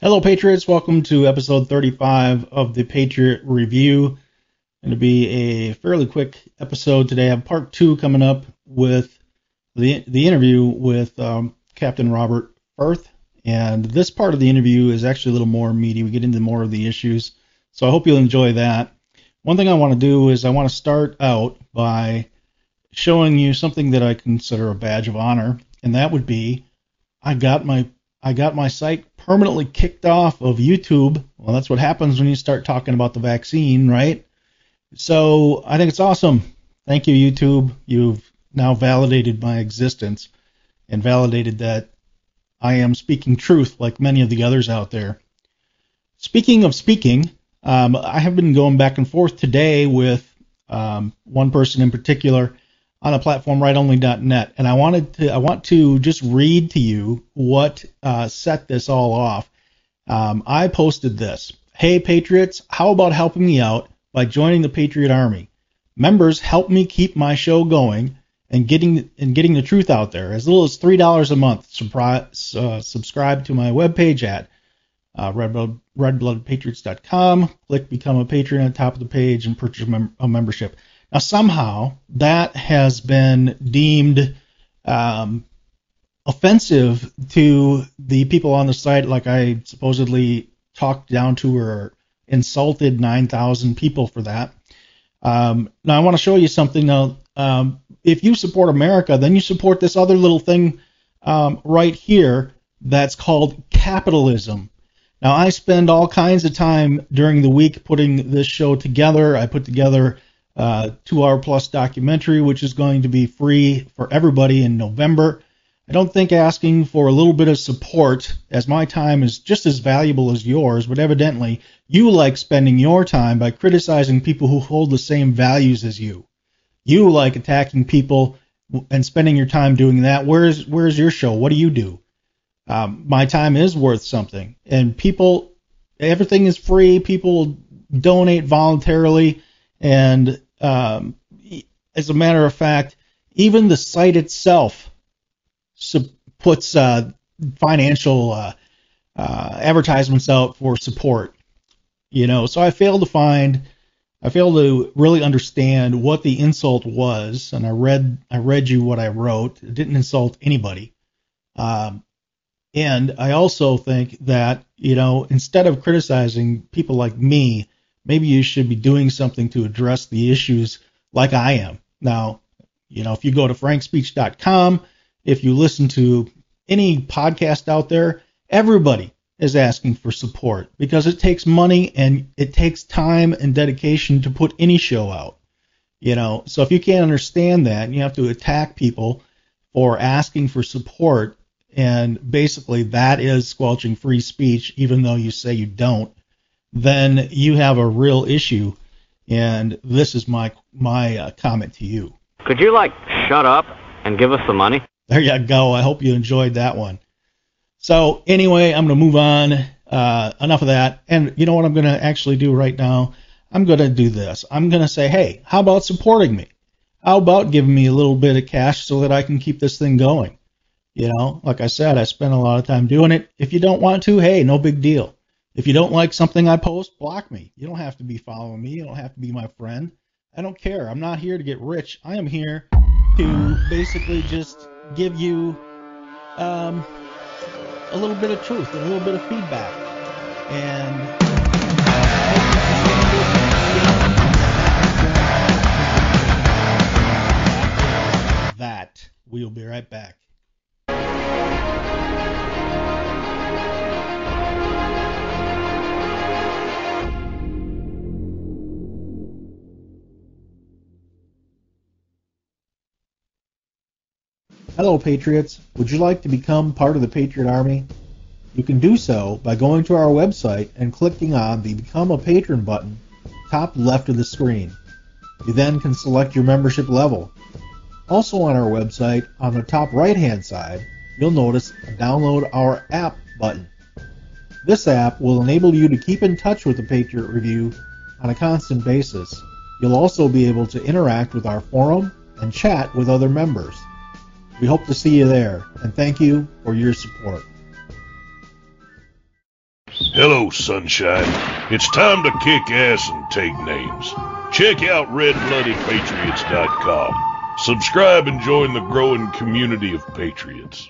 Hello, Patriots. Welcome to episode 35 of the Patriot Review. Going to be a fairly quick episode today. I have part two coming up with the the interview with um, Captain Robert Firth, and this part of the interview is actually a little more meaty. We get into more of the issues, so I hope you'll enjoy that. One thing I want to do is I want to start out by showing you something that I consider a badge of honor, and that would be I got my I got my site permanently kicked off of YouTube. Well, that's what happens when you start talking about the vaccine, right? So I think it's awesome. Thank you, YouTube. You've now validated my existence and validated that I am speaking truth like many of the others out there. Speaking of speaking, um, I have been going back and forth today with um, one person in particular on a platform rightonly.net, and I wanted to I want to just read to you what uh, set this all off. Um, I posted this. Hey Patriots, how about helping me out by joining the Patriot Army? Members help me keep my show going and getting and getting the truth out there. As little as three dollars a month. Surprise, uh, subscribe to my webpage at uh, redblood, redbloodpatriots.com. Click become a patron at the top of the page and purchase mem- a membership. Now, somehow that has been deemed um, offensive to the people on the site, like I supposedly talked down to or insulted 9,000 people for that. Um, now, I want to show you something. Now, um, if you support America, then you support this other little thing um, right here that's called capitalism. Now, I spend all kinds of time during the week putting this show together. I put together uh, two hour plus documentary, which is going to be free for everybody in November. I don't think asking for a little bit of support, as my time is just as valuable as yours, but evidently you like spending your time by criticizing people who hold the same values as you. You like attacking people and spending your time doing that. Where's where's your show? What do you do? Um, my time is worth something, and people, everything is free. People donate voluntarily, and um, as a matter of fact, even the site itself puts uh, financial uh, uh, advertisements out for support. You know, so I failed to find, I failed to really understand what the insult was, and I read, I read you what I wrote. It didn't insult anybody. Um, and I also think that you know, instead of criticizing people like me maybe you should be doing something to address the issues like I am. Now, you know, if you go to frankspeech.com, if you listen to any podcast out there, everybody is asking for support because it takes money and it takes time and dedication to put any show out. You know, so if you can't understand that and you have to attack people for asking for support, and basically that is squelching free speech, even though you say you don't, then you have a real issue. And this is my my uh, comment to you. Could you like shut up and give us the money? There you go. I hope you enjoyed that one. So anyway, I'm going to move on. Uh, enough of that. And you know what I'm going to actually do right now? I'm going to do this. I'm going to say, hey, how about supporting me? How about giving me a little bit of cash so that I can keep this thing going? You know, like I said, I spent a lot of time doing it. If you don't want to, hey, no big deal. If you don't like something I post, block me. You don't have to be following me. You don't have to be my friend. I don't care. I'm not here to get rich. I am here to basically just give you um, a little bit of truth and a little bit of feedback. And that we'll be right back. Hello, Patriots. Would you like to become part of the Patriot Army? You can do so by going to our website and clicking on the Become a Patron button top left of the screen. You then can select your membership level. Also on our website, on the top right hand side, you'll notice a Download Our App button. This app will enable you to keep in touch with the Patriot Review on a constant basis. You'll also be able to interact with our forum and chat with other members. We hope to see you there, and thank you for your support. Hello, sunshine. It's time to kick ass and take names. Check out redbloodedpatriots.com. Subscribe and join the growing community of patriots.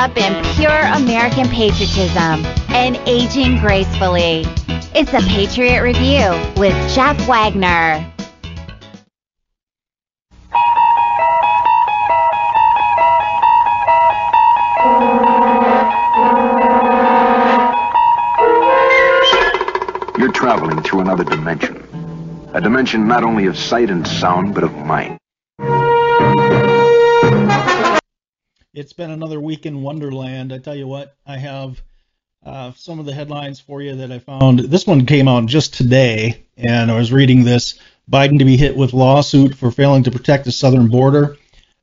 Up in pure American patriotism and aging gracefully. It's a Patriot Review with Jeff Wagner. You're traveling through another dimension. A dimension not only of sight and sound, but of mind. It's been another week in Wonderland. I tell you what, I have uh, some of the headlines for you that I found. This one came out just today, and I was reading this Biden to be hit with lawsuit for failing to protect the southern border.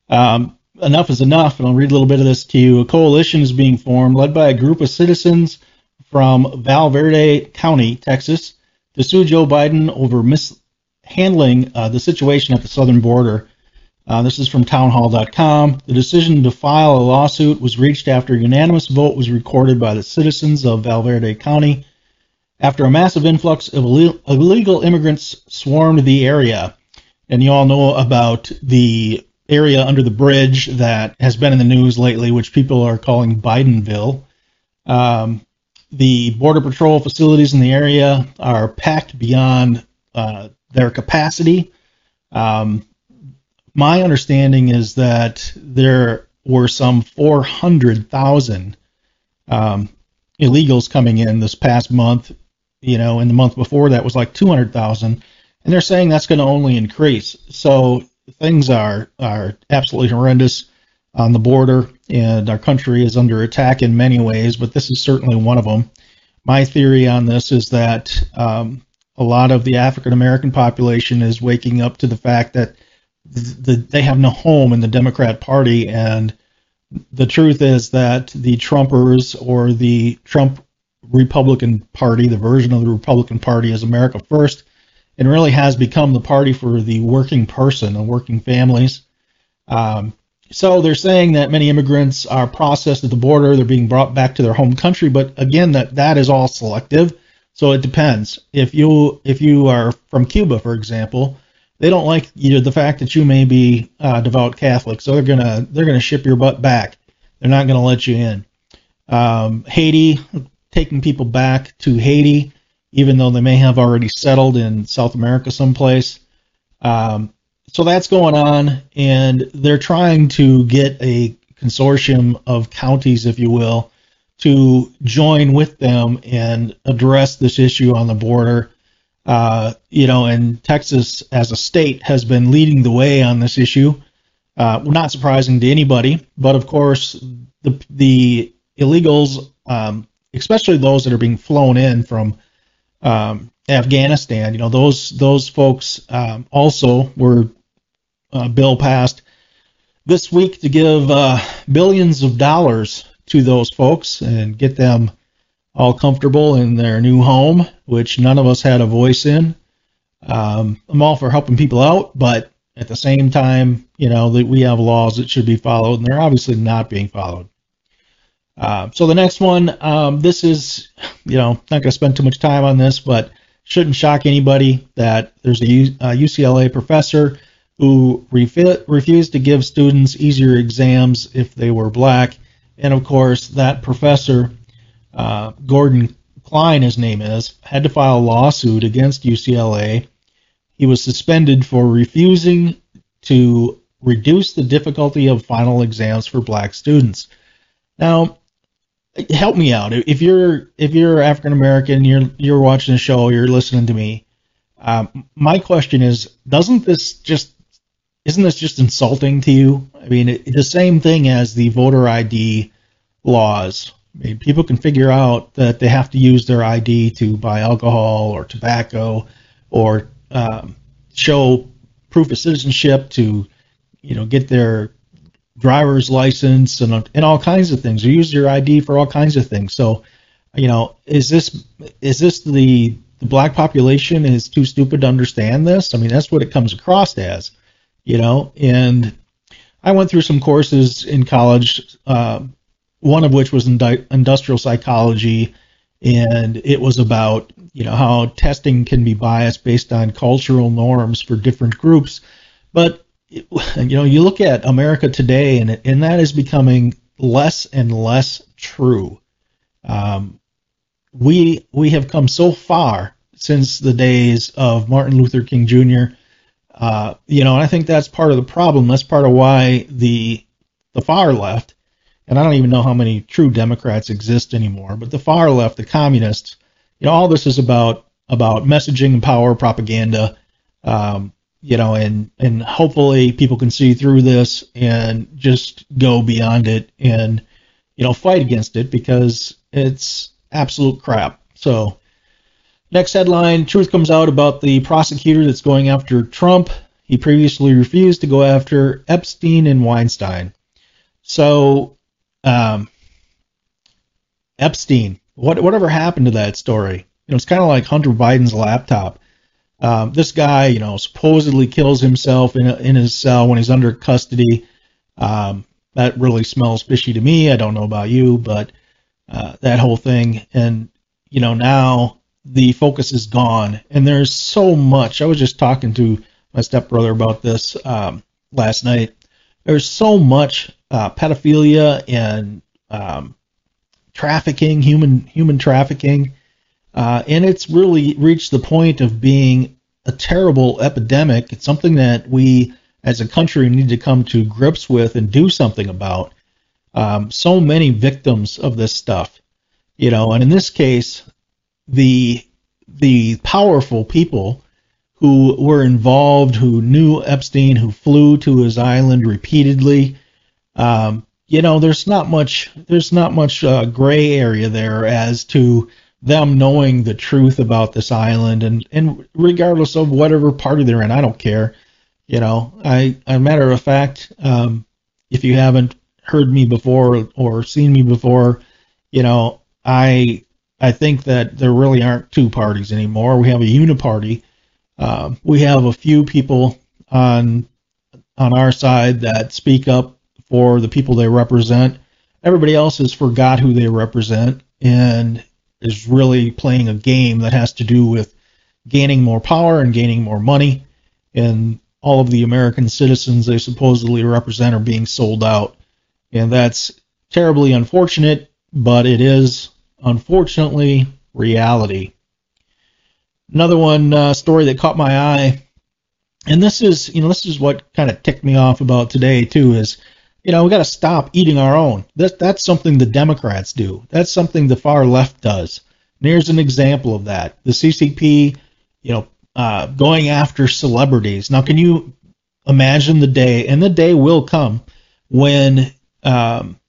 Um, enough is enough, and I'll read a little bit of this to you. A coalition is being formed led by a group of citizens from Val Verde County, Texas, to sue Joe Biden over mishandling uh, the situation at the southern border. Uh, this is from townhall.com. The decision to file a lawsuit was reached after a unanimous vote was recorded by the citizens of Val Verde County after a massive influx of illegal immigrants swarmed the area. And you all know about the area under the bridge that has been in the news lately, which people are calling Bidenville. Um, the Border Patrol facilities in the area are packed beyond uh, their capacity. Um, my understanding is that there were some 400,000 um, illegals coming in this past month. You know, in the month before that was like 200,000, and they're saying that's going to only increase. So things are are absolutely horrendous on the border, and our country is under attack in many ways, but this is certainly one of them. My theory on this is that um, a lot of the African American population is waking up to the fact that the, they have no home in the Democrat Party, and the truth is that the Trumpers or the Trump Republican Party, the version of the Republican Party, is America First, and really has become the party for the working person and working families. Um, so they're saying that many immigrants are processed at the border, they're being brought back to their home country, but again, that that is all selective. So it depends. If you if you are from Cuba, for example, they don't like the fact that you may be uh, devout Catholic, so they're gonna they're gonna ship your butt back. They're not gonna let you in. Um, Haiti, taking people back to Haiti, even though they may have already settled in South America someplace. Um, so that's going on, and they're trying to get a consortium of counties, if you will, to join with them and address this issue on the border. Uh, you know, and Texas as a state has been leading the way on this issue. Uh, not surprising to anybody, but of course, the the illegals, um, especially those that are being flown in from um, Afghanistan, you know, those those folks um, also were uh, bill passed this week to give uh, billions of dollars to those folks and get them all comfortable in their new home, which none of us had a voice in. Um, I'm all for helping people out, but at the same time, you know, that we have laws that should be followed, and they're obviously not being followed. Uh, so the next one, um, this is, you know, not going to spend too much time on this, but shouldn't shock anybody that there's a, UCLA professor who refi- refused to give students easier exams if they were black. And of course, that professor, uh, Gordon Klein, his name is, had to file a lawsuit against UCLA. He was suspended for refusing to reduce the difficulty of final exams for black students. Now, help me out. If you're if you're African American, you're you're watching the show, you're listening to me. Um, my question is, doesn't this just isn't this just insulting to you? I mean, it, the same thing as the voter ID laws. People can figure out that they have to use their ID to buy alcohol or tobacco or um, show proof of citizenship to, you know, get their driver's license and and all kinds of things. You use your ID for all kinds of things. So, you know, is this is this the the black population is too stupid to understand this? I mean, that's what it comes across as, you know. And I went through some courses in college, uh, one of which was industrial psychology, and it was about you know how testing can be biased based on cultural norms for different groups. But you know, you look at America today, and and that is becoming less and less true. Um, we we have come so far since the days of Martin Luther King Jr. Uh, you know, and I think that's part of the problem. That's part of why the the far left, and I don't even know how many true Democrats exist anymore, but the far left, the communists, you know, all this is about about messaging and power propaganda. Um, you know, and and hopefully people can see through this and just go beyond it and you know fight against it because it's absolute crap. So next headline: Truth comes out about the prosecutor that's going after Trump. He previously refused to go after Epstein and Weinstein. So um, Epstein, what whatever happened to that story? You know, it's kind of like Hunter Biden's laptop. Um, this guy, you know, supposedly kills himself in, a, in his cell when he's under custody. Um, that really smells fishy to me. I don't know about you, but uh, that whole thing. And, you know, now the focus is gone. And there's so much. I was just talking to my stepbrother about this um, last night. There's so much uh, pedophilia and um, trafficking, human human trafficking, uh, and it's really reached the point of being a terrible epidemic. It's something that we as a country need to come to grips with and do something about. Um, so many victims of this stuff, you know, and in this case, the the powerful people who were involved, who knew Epstein, who flew to his island repeatedly, um, you know, there's not much there's not much uh, gray area there as to them knowing the truth about this island and and regardless of whatever party they're in, I don't care. You know, I a matter of fact, um, if you haven't heard me before or seen me before, you know, I I think that there really aren't two parties anymore. We have a uniparty. Uh, we have a few people on on our side that speak up for the people they represent. Everybody else has forgot who they represent, and is really playing a game that has to do with gaining more power and gaining more money, and all of the American citizens they supposedly represent are being sold out. And that's terribly unfortunate, but it is unfortunately reality. Another one uh, story that caught my eye, and this is you know this is what kind of ticked me off about today too is you know, we got to stop eating our own. That, that's something the Democrats do. That's something the far left does. And here's an example of that. The CCP, you know, uh, going after celebrities. Now, can you imagine the day, and the day will come, when um,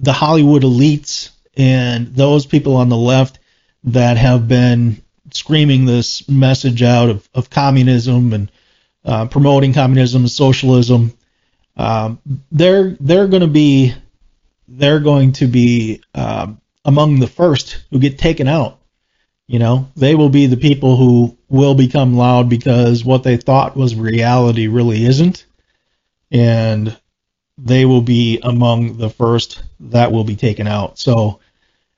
the Hollywood elites and those people on the left that have been screaming this message out of, of communism and uh, promoting communism and socialism um, they're they're going to be they're going to be um, among the first who get taken out. You know, they will be the people who will become loud because what they thought was reality really isn't, and they will be among the first that will be taken out. So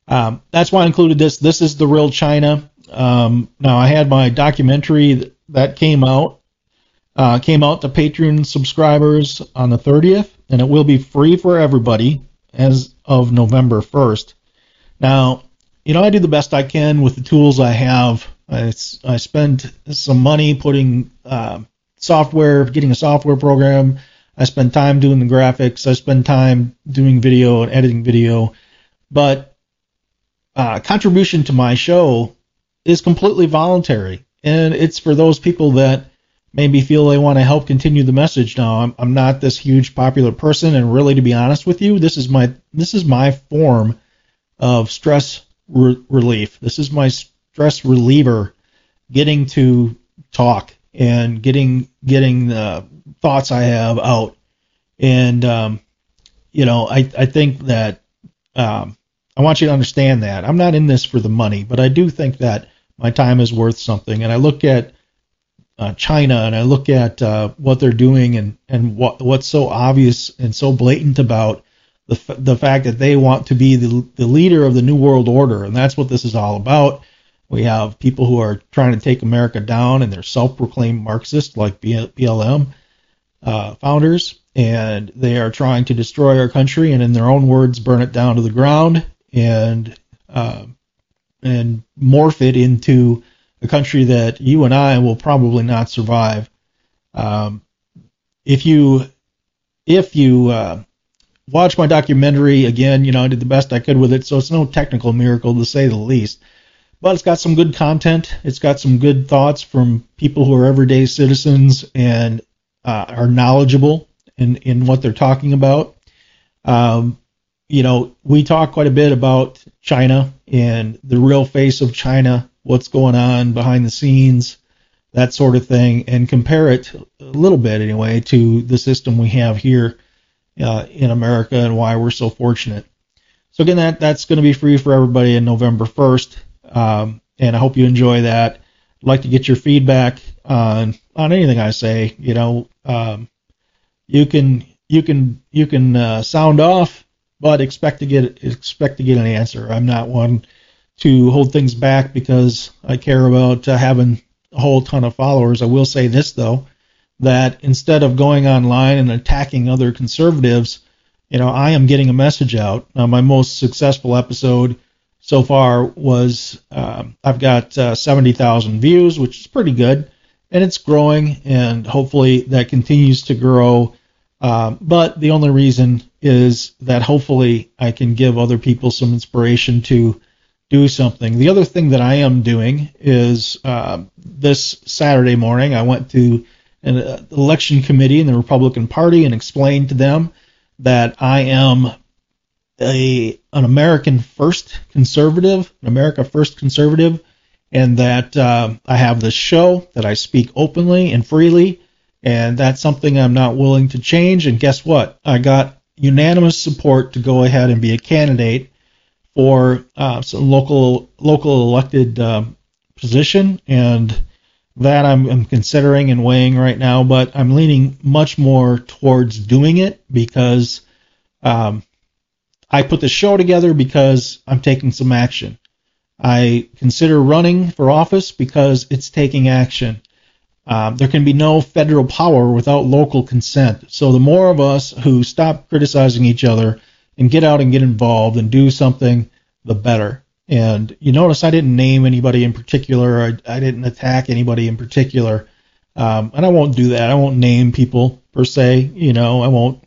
um, that's why I included this. This is the real China. Um, now I had my documentary that came out uh, came out to Patreon subscribers on the 30th, and it will be free for everybody as of November 1st. Now, you know, I do the best I can with the tools I have. I, I spend some money putting uh, software, getting a software program. I spend time doing the graphics. I spend time doing video and editing video. But uh, contribution to my show is completely voluntary, and it's for those people that maybe feel they want to help continue the message. Now, I'm, I'm not this huge popular person, and really, to be honest with you, this is my this is my form of stress re- relief. This is my stress reliever, getting to talk and getting getting the thoughts I have out. And um, you know, I I think that um, I want you to understand that I'm not in this for the money, but I do think that my time is worth something. And I look at uh, China and I look at uh, what they're doing and and what what's so obvious and so blatant about the f- the fact that they want to be the the leader of the new world order, and that's what this is all about. We have people who are trying to take America down, and they're self-proclaimed Marxists like BLM uh, founders, and they are trying to destroy our country, and in their own words, burn it down to the ground, and uh, and morph it into a country that you and I will probably not survive. Um, if you if you uh, watch my documentary again, you know I did the best I could with it, so it's no technical miracle to say the least. But it's got some good content. It's got some good thoughts from people who are everyday citizens and uh, are knowledgeable in in what they're talking about. Um, you know, we talk quite a bit about China and the real face of China, what's going on behind the scenes, that sort of thing, and compare it a little bit anyway to the system we have here uh, in America and why we're so fortunate. So again, that that's going to be free for everybody in November 1st, um, and I hope you enjoy that. I'd like to get your feedback on on anything I say. You know, um, you can you can you can uh, sound off, but expect to get expect to get an answer. I'm not one to hold things back because I care about uh, having a whole ton of followers. I will say this though, that instead of going online and attacking other conservatives, you know, I am getting a message out. Now, my most successful episode so far was uh, I've got uh, 70,000 views, which is pretty good and it's growing, and hopefully that continues to grow. Uh, but the only reason is that hopefully I can give other people some inspiration to do something. The other thing that I am doing is uh, this Saturday morning I went to an uh, election committee in the Republican Party and explained to them that I am a an American first conservative, an America first conservative and that uh, I have this show that I speak openly and freely, and that's something I'm not willing to change. And guess what? I got unanimous support to go ahead and be a candidate for uh, some local local elected uh, position, and that I'm, I'm considering and weighing right now. But I'm leaning much more towards doing it because um, I put the show together because I'm taking some action. I consider running for office because it's taking action. Um, there can be no federal power without local consent. So the more of us who stop criticizing each other and get out and get involved and do something, the better. And you notice I didn't name anybody in particular. I, I didn't attack anybody in particular. Um, and I won't do that. I won't name people per se. You know, I won't.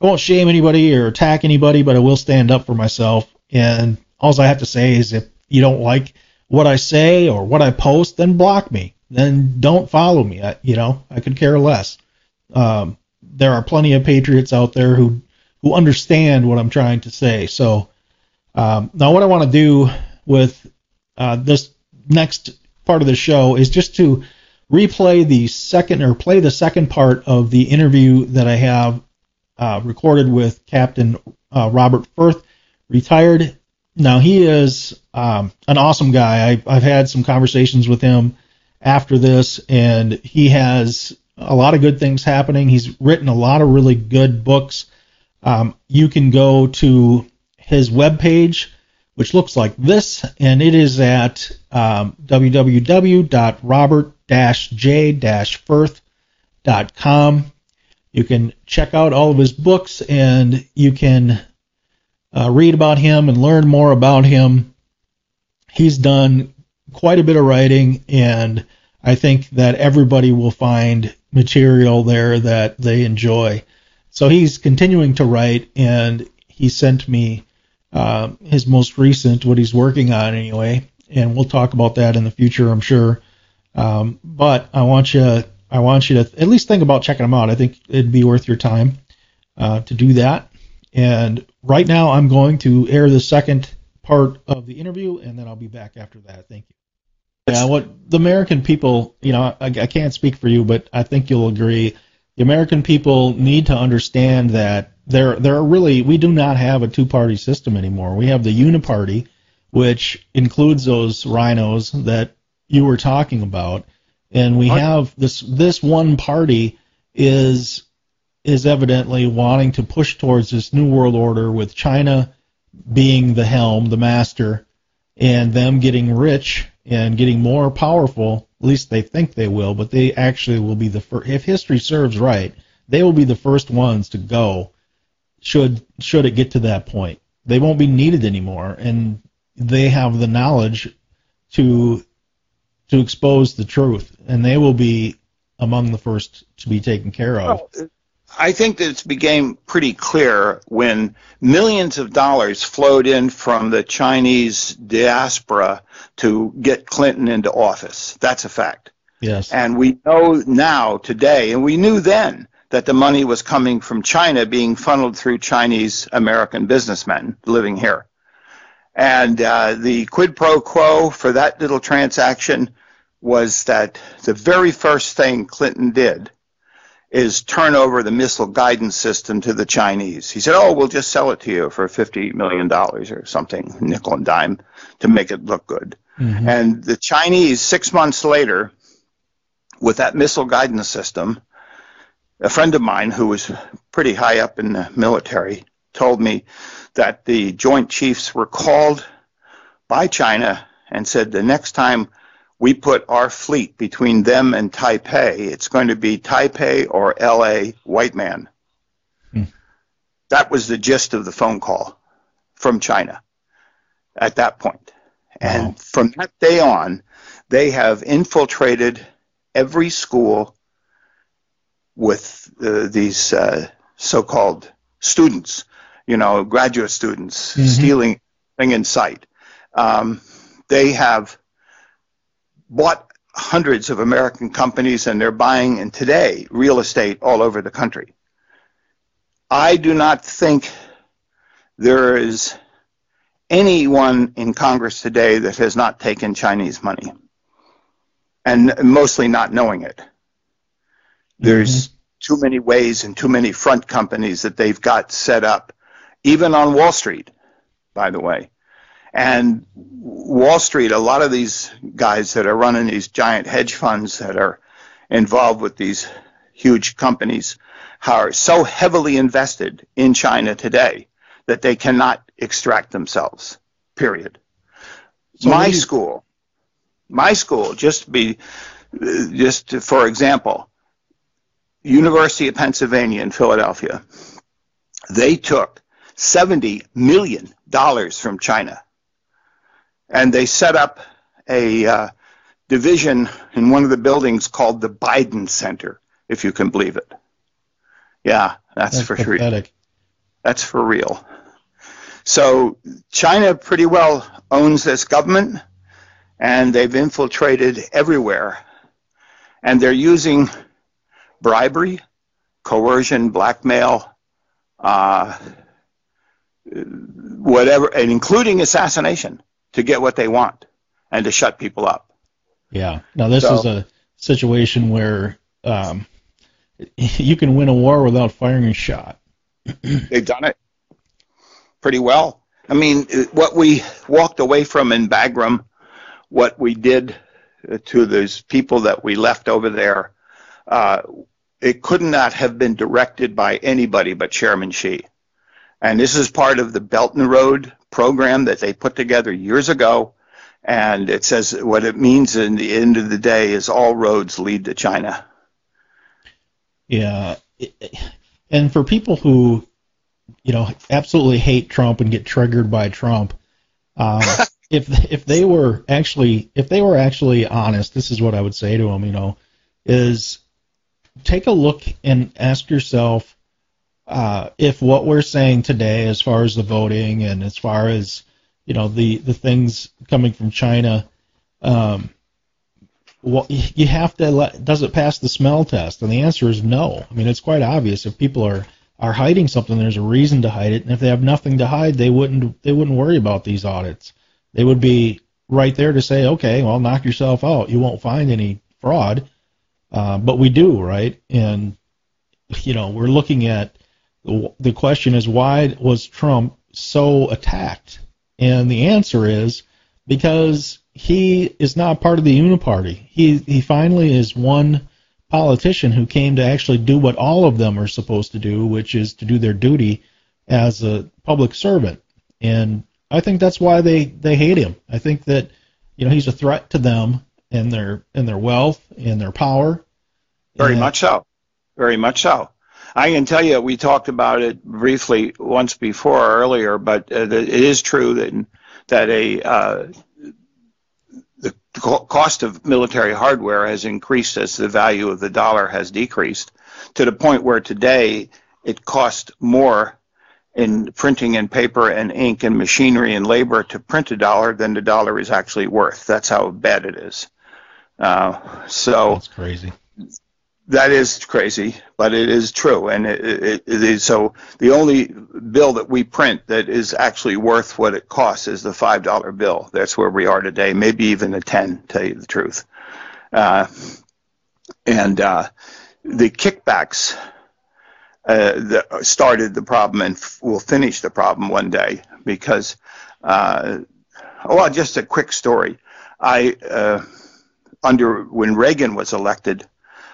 I won't shame anybody or attack anybody, but I will stand up for myself. And all I have to say is if you don't like what I say or what I post, then block me. Then don't follow me. I, you know, I could care less. Um, there are plenty of patriots out there who who understand what I'm trying to say. So um, now, what I want to do with uh, this next part of the show is just to replay the second or play the second part of the interview that I have uh, recorded with Captain uh, Robert Firth, retired now he is um, an awesome guy. I, I've had some conversations with him after this, and he has a lot of good things happening. He's written a lot of really good books. Um, you can go to his webpage, which looks like this, and it is at um, www.robert-j-firth.com. You can check out all of his books, and you can uh, read about him and learn more about him. He's done quite a bit of writing, and I think that everybody will find material there that they enjoy. So he's continuing to write, and he sent me uh, his most recent, what he's working on anyway, and we'll talk about that in the future, I'm sure. Um, but I want you I want you to at least think about checking them out. I think it'd be worth your time uh, to do that. And right now, I'm going to air the second part of the interview, and then I'll be back after that. Thank you. Yeah, what the American people, you know, I, I can't speak for you, but I think you'll agree. The American people need to understand that there, there are really, we do not have a two-party system anymore. We have the uniparty, which includes those RINOs that you were talking about, and we have this this one party is is evidently wanting to push towards this new world order with China being the helm, the master, and them getting rich and getting more powerful. At least they think they will, but they actually will be the first. If history serves right, they will be the first ones to go. Should should it get to that point, they won't be needed anymore, and they have the knowledge to to expose the truth, and they will be among the first to be taken care of. Well, I think that it became pretty clear when millions of dollars flowed in from the Chinese diaspora to get Clinton into office. That's a fact. Yes. And we know now, today, and we knew then, that the money was coming from China being funneled through Chinese American businessmen living here. And uh, the quid pro quo for that little transaction was that the very first thing Clinton did is turn over the missile guidance system to the Chinese. He said, "Oh, we'll just sell it to you for fifty million dollars or something, nickel and dime, to make it look good." Mm-hmm. And the Chinese, six months later, with that missile guidance system, a friend of mine who was pretty high up in the military told me that the Joint Chiefs were called by China and said the next time we put our fleet between them and Taipei, it's going to be Taipei or LA white man. Hmm. That was the gist of the phone call from China at that point. And wow. from that day on, they have infiltrated every school with uh, these uh, so-called students you know, graduate students mm-hmm. stealing thing in sight. Um, they have bought hundreds of American companies and they're buying in today real estate all over the country. I do not think there is anyone in Congress today that has not taken Chinese money and mostly not knowing it. There's mm-hmm. too many ways and too many front companies that they've got set up even on Wall Street, by the way. And Wall Street, a lot of these guys that are running these giant hedge funds that are involved with these huge companies are so heavily invested in China today that they cannot extract themselves. Period. So my school, my school, just to be, just to, for example, University of Pennsylvania in Philadelphia, they took $70 million from China. And they set up a uh, division in one of the buildings called the Biden Center, if you can believe it. Yeah, that's, that's for sure. That's for real. So China pretty well owns this government, and they've infiltrated everywhere. And they're using bribery, coercion, blackmail, uh, whatever, and including assassination to get what they want and to shut people up. Yeah. Now this so, is a situation where um, you can win a war without firing a shot. they've done it pretty well. I mean, what we walked away from in Bagram, what we did to those people that we left over there, uh, it could not have been directed by anybody but Chairman Xi. And this is part of the Belt and Road program that they put together years ago. And it says what it means in the end of the day is all roads lead to China. Yeah. And for people who, you know, absolutely hate Trump and get triggered by Trump, um, if if they were actually if they were actually honest, this is what I would say to them. You know, is take a look and ask yourself uh, if what we're saying today, as far as the voting and as far as you know the the things coming from China, um, you have to let, does it pass the smell test? And the answer is no. I mean, it's quite obvious. If people are are hiding something, there's a reason to hide it, and if they have nothing to hide, they wouldn't they wouldn't worry about these audits. They would be right there to say, okay, well, knock yourself out. You won't find any fraud, uh, but we do, right? And you know, we're looking at the, question is why was Trump so attacked? And the answer is because he is not part of the Uniparty. He he finally is one politician who came to actually do what all of them are supposed to do, which is to do their duty as a public servant. And I think that's why they they hate him. I think that you know he's a threat to them and their and their wealth and their power. Very And- much so. Very much so. I can tell you, we talked about it briefly once before earlier, but uh, the, it is true that that a uh, the co- cost of military hardware has increased as the value of the dollar has decreased to the point where today it costs more in printing and paper and ink and machinery and labor to print a dollar than the dollar is actually worth. That's how bad it is. Uh, so That's crazy. That is crazy, but it is true, and it, it, it so. The only bill that we print that is actually worth what it costs is the five dollar bill. That's where we are today. Maybe even a ten. Tell you the truth, uh, and uh, the kickbacks uh, started the problem and f- will finish the problem one day because. Uh, well, just a quick story. I uh, under when Reagan was elected.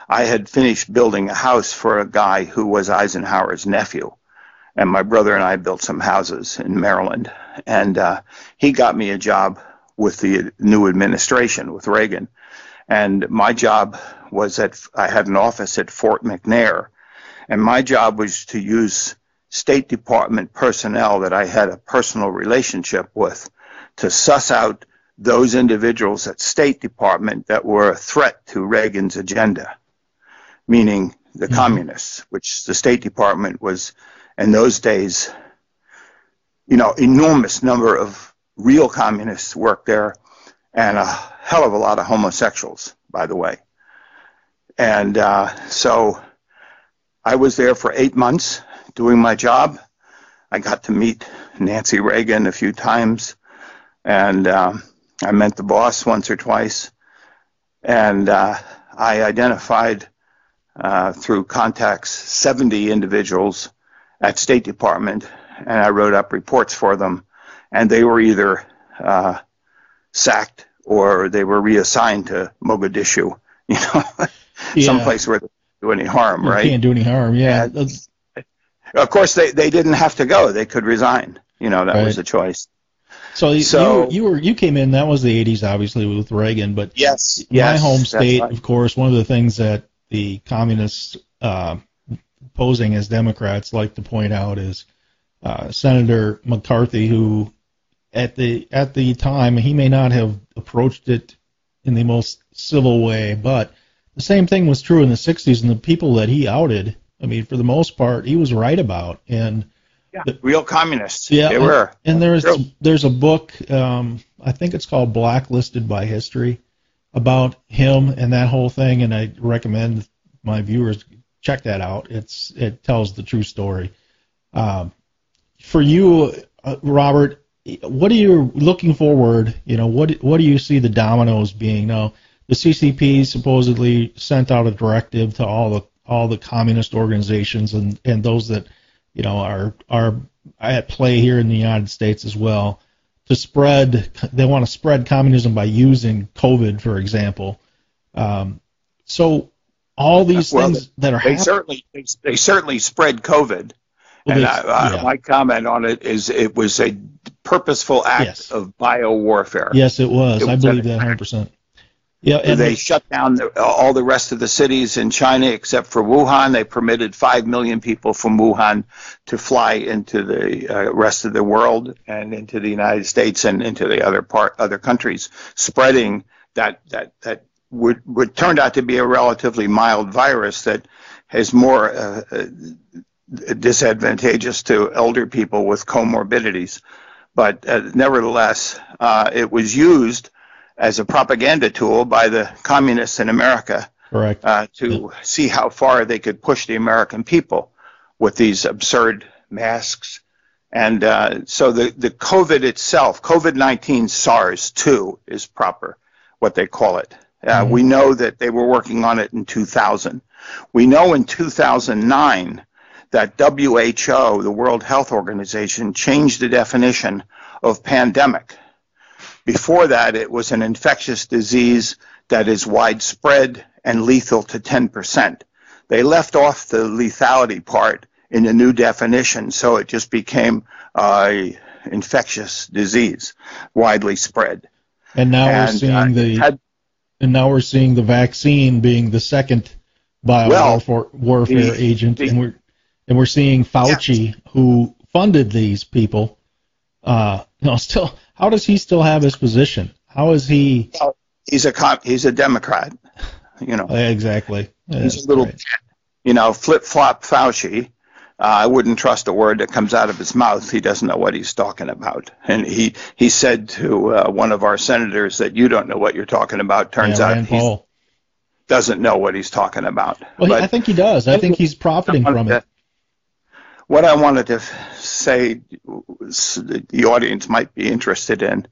I had finished building a house for a guy who was Eisenhower's nephew. And my brother and I built some houses in Maryland. And uh, he got me a job with the new administration, with Reagan. And my job was at, I had an office at Fort McNair. And my job was to use State Department personnel that I had a personal relationship with to suss out those individuals at State Department that were a threat to Reagan's agenda meaning the communists, which the State Department was in those days, you know, enormous number of real communists worked there and a hell of a lot of homosexuals, by the way. And uh, so I was there for eight months doing my job. I got to meet Nancy Reagan a few times, and um, I met the boss once or twice. And uh, I identified uh, through contacts 70 individuals at State Department, and I wrote up reports for them, and they were either uh, sacked or they were reassigned to Mogadishu, you know, Yeah. someplace where they do any harm, You right? Can't do any harm. Yeah. That's- Of course, they, they didn't have to go; they could resign. You know, that was Right. a choice. So, you- So- you you were you came in that was the 80s obviously with Reagan, but Yes, my yes, home state, right. of course, one of the things that the communists uh, posing as Democrats like to point out is uh, Senator McCarthy, who at the at the time he may not have approached it in the most civil way, but the same thing was true in the 60s, and the people that he outed, I mean, for the most part, he was right about, and Real communists. yeah, they and, were. And there's True. there's a book, um, I think it's called Blacklisted by History, about him and that whole thing. And I recommend my viewers check that out. It's it tells the true story. Um, for you, uh, Robert, what are you looking forward? You know, what what do you see the dominoes being now? The CCP supposedly sent out a directive to all the all the communist organizations and and those that you know are are at play here in the United States as well to spread they want to spread communism by using COVID for example. Um, so all these Well, things that are They happening. certainly they, they certainly spread COVID. Well, and I, I, yeah. my comment on it is it was a purposeful act Yes. of bio warfare. Yes, it was. It I was believe that 100. percent Yeah, and they shut down the, all the rest of the cities in China except for Wuhan. They permitted 5 million people from Wuhan to fly into the uh, rest of the world and into the United States and into the other part other countries, spreading that that that would would turned out to be a relatively mild virus that is more uh, uh, disadvantageous to elder people with comorbidities. But uh, nevertheless, uh, it was used as a propaganda tool by the communists in America Correct. uh, to see how far they could push the American people with these absurd masks. And uh, so the, the COVID itself, COVID 19 SARS 2 is proper, what they call it. Uh, We know that they were working on it in 2000. We know in 2009 that WHO, the World Health Organization, changed the definition of pandemic. Before that, it was an infectious disease that is widespread and lethal to 10%. They left off the lethality part in the new definition, so it just became a infectious disease, widely spread. And now we're seeing uh, the had- and now we're seeing the vaccine being the second bio Well, warfare, warfare the- agent, the- and we're and we're seeing Fauci, who funded these people. Uh, you know, still, how does he still have his position? How is he He's a com- he's a Democrat, you know. exactly? He's a little, right. you know, flip flop Fauci. Uh, I wouldn't trust a word that comes out of his mouth. He doesn't know what he's talking about. And he, he said to uh, one of our senators that you don't know what you're talking about. Turns yeah, out he doesn't know what he's talking about. Well, he, I think he does. I think he's profiting from it. to- What I wanted to say, the audience might be interested in,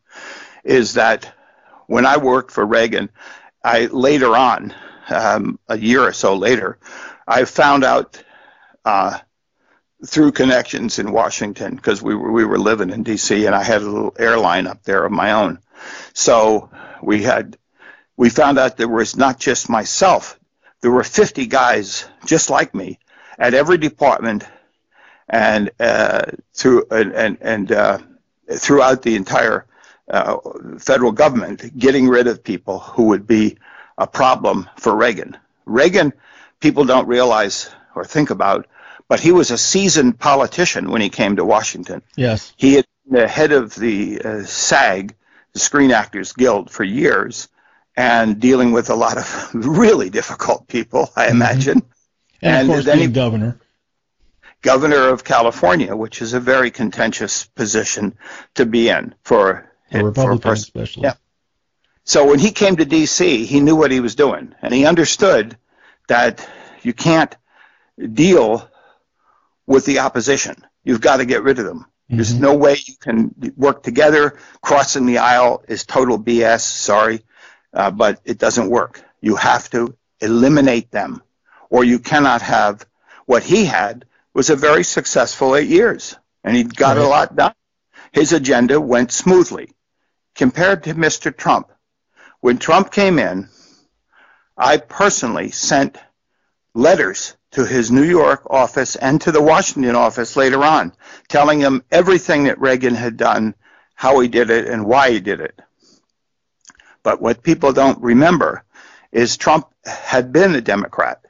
is that when I worked for Reagan, I later on, um, a year or so later, I found out uh, through connections in Washington because we were we were living in D.C. and I had a little airline up there of my own. So we had we found out there was not just myself. There were 50 guys just like me at every department and uh, through and and, uh, throughout the entire uh, federal government, getting rid of people who would be a problem for Reagan. Reagan, people don't realize or think about, but he was a seasoned politician when he came to Washington. Yes. He had been the head of the uh, SAG, the Screen Actors Guild, for years, and dealing with a lot of really difficult people, I imagine. And, And of course, then being he- governor. Governor of California, which is a very contentious position to be in for, A for a Republican, person. especially. Yeah. So when he came to D.C., he knew what he was doing, and he understood that you can't deal with the opposition. You've got to get rid of them. There's no way you can work together. Crossing the aisle is total BS. Sorry, uh, but it doesn't work. You have to eliminate them, or you cannot have what he had was a very successful eight years, and he got a lot done. His agenda went smoothly compared to Mr. Trump. When Trump came in, I personally sent letters to his New York office and to the Washington office later on, telling him everything that Reagan had done, how he did it, and why he did it. But what people don't remember is Trump had been a Democrat.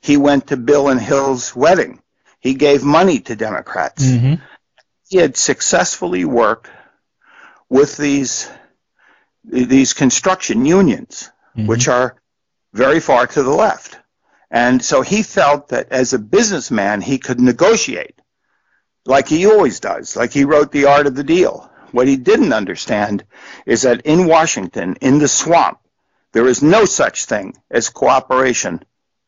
He went to Bill and Hill's wedding. He gave money to Democrats hmm he had successfully worked with these these construction unions, which are very far to the left. And so he felt that as a businessman, he could negotiate like he always does, like he wrote The Art of the Deal. What he didn't understand is that in Washington, in the swamp, there is no such thing as cooperation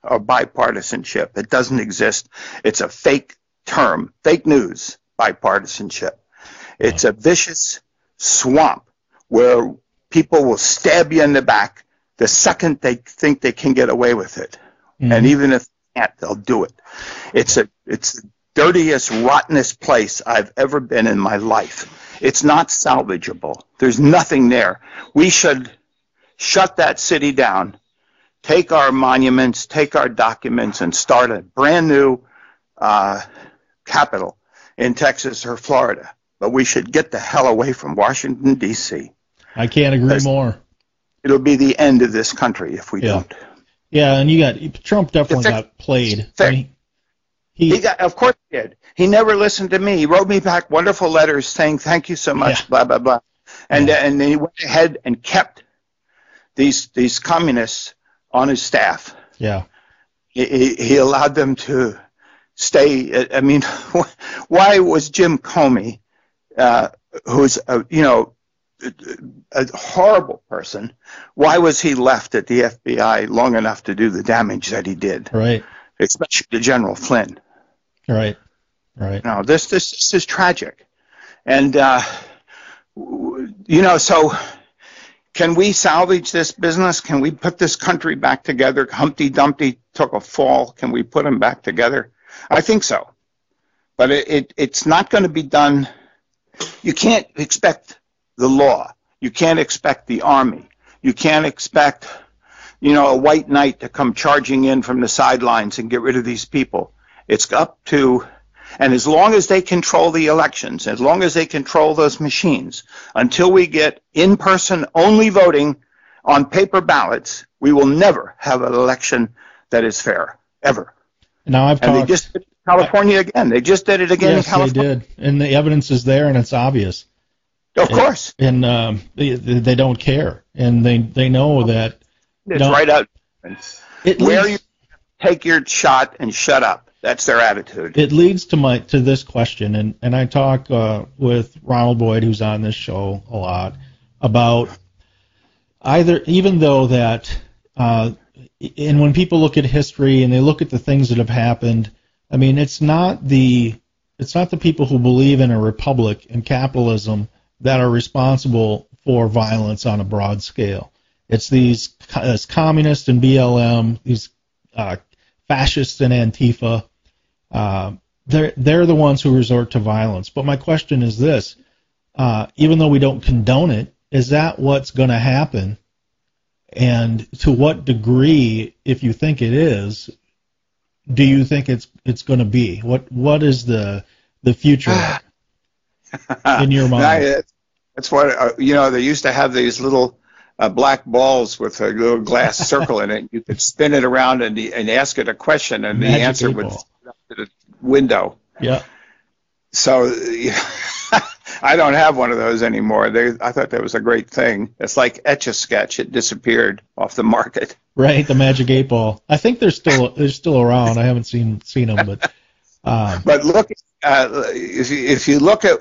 or bipartisanship. It doesn't exist. It's a fake term, fake news, bipartisanship. It's a vicious swamp where people will stab you in the back the second they think they can get away with it. Mm-hmm. And even if they can't, they'll do it. It's a it's the dirtiest, rottenest place I've ever been in my life. It's not salvageable. There's nothing there. We should shut that city down, take our monuments, take our documents, and start a brand new uh, capital in Texas or Florida. But we should get the hell away from Washington, D.C. I can't agree more. It'll be the end of this country if we Yeah. don't. Yeah, and you got Trump definitely Fair- got played. I mean, he, He got, of course, he did. He never listened to me. He wrote me back wonderful letters saying thank you so much, Yeah. blah blah blah, and and then he went ahead and kept these these communists on his staff. yeah, He, he, allowed them to stay. I mean, why was Jim Comey, uh, who's a, you know a horrible person. Why was he left at the FBI long enough to do the damage that he did? Right. Especially to General Flynn. Right. Right. No, this this, this is tragic, and uh, you know, so can we salvage this business? Can we put this country back together? Humpty Dumpty took a fall. Can we put them back together? I think so, but it, it it's not going to be done. You can't expect the law. You can't expect the army. You can't expect, you know, a white knight to come charging in from the sidelines and get rid of these people. It's up to, and as long as they control the elections, as long as they control those machines, until we get in-person only voting on paper ballots, we will never have an election that is fair, ever. Now I've And talked. they just did it in California again. They just did it again yes, in California. they did, and the evidence is there, and it's obvious. Of course. And um, they they don't care, and they they know that. It's No. right out. It Where you take your shot and shut up. That's their attitude. it leads to my to this question, and and I talk uh, with Ronald Boyd, who's on this show a lot, about either even though that, uh, and when people look at history and they look at the things that have happened, I mean, it's not the it's not the people who believe in a republic and capitalism that are responsible for violence on a broad scale. It's these it's communists and BLM, these uh, fascists and Antifa. Uh, they're they're the ones who resort to violence. But my question is this: uh, even though we don't condone it, is that what's going to happen? And to what degree, if you think it is, do you think it's it's going to be? What what is the the future in your mind? That's what uh, you know. They used to have these little uh, black balls with a little glass circle in it. You could spin it around and, and ask it a question, and the answer eight would ball. sit up to the window. Yeah. So I don't have one of those anymore. They, I thought that was a great thing. It's like Etch a Sketch. It disappeared off the market. Right, the Magic Eight Ball. I think they're still they're still around. I haven't seen seen them, but um, But look, uh, if you, if you look at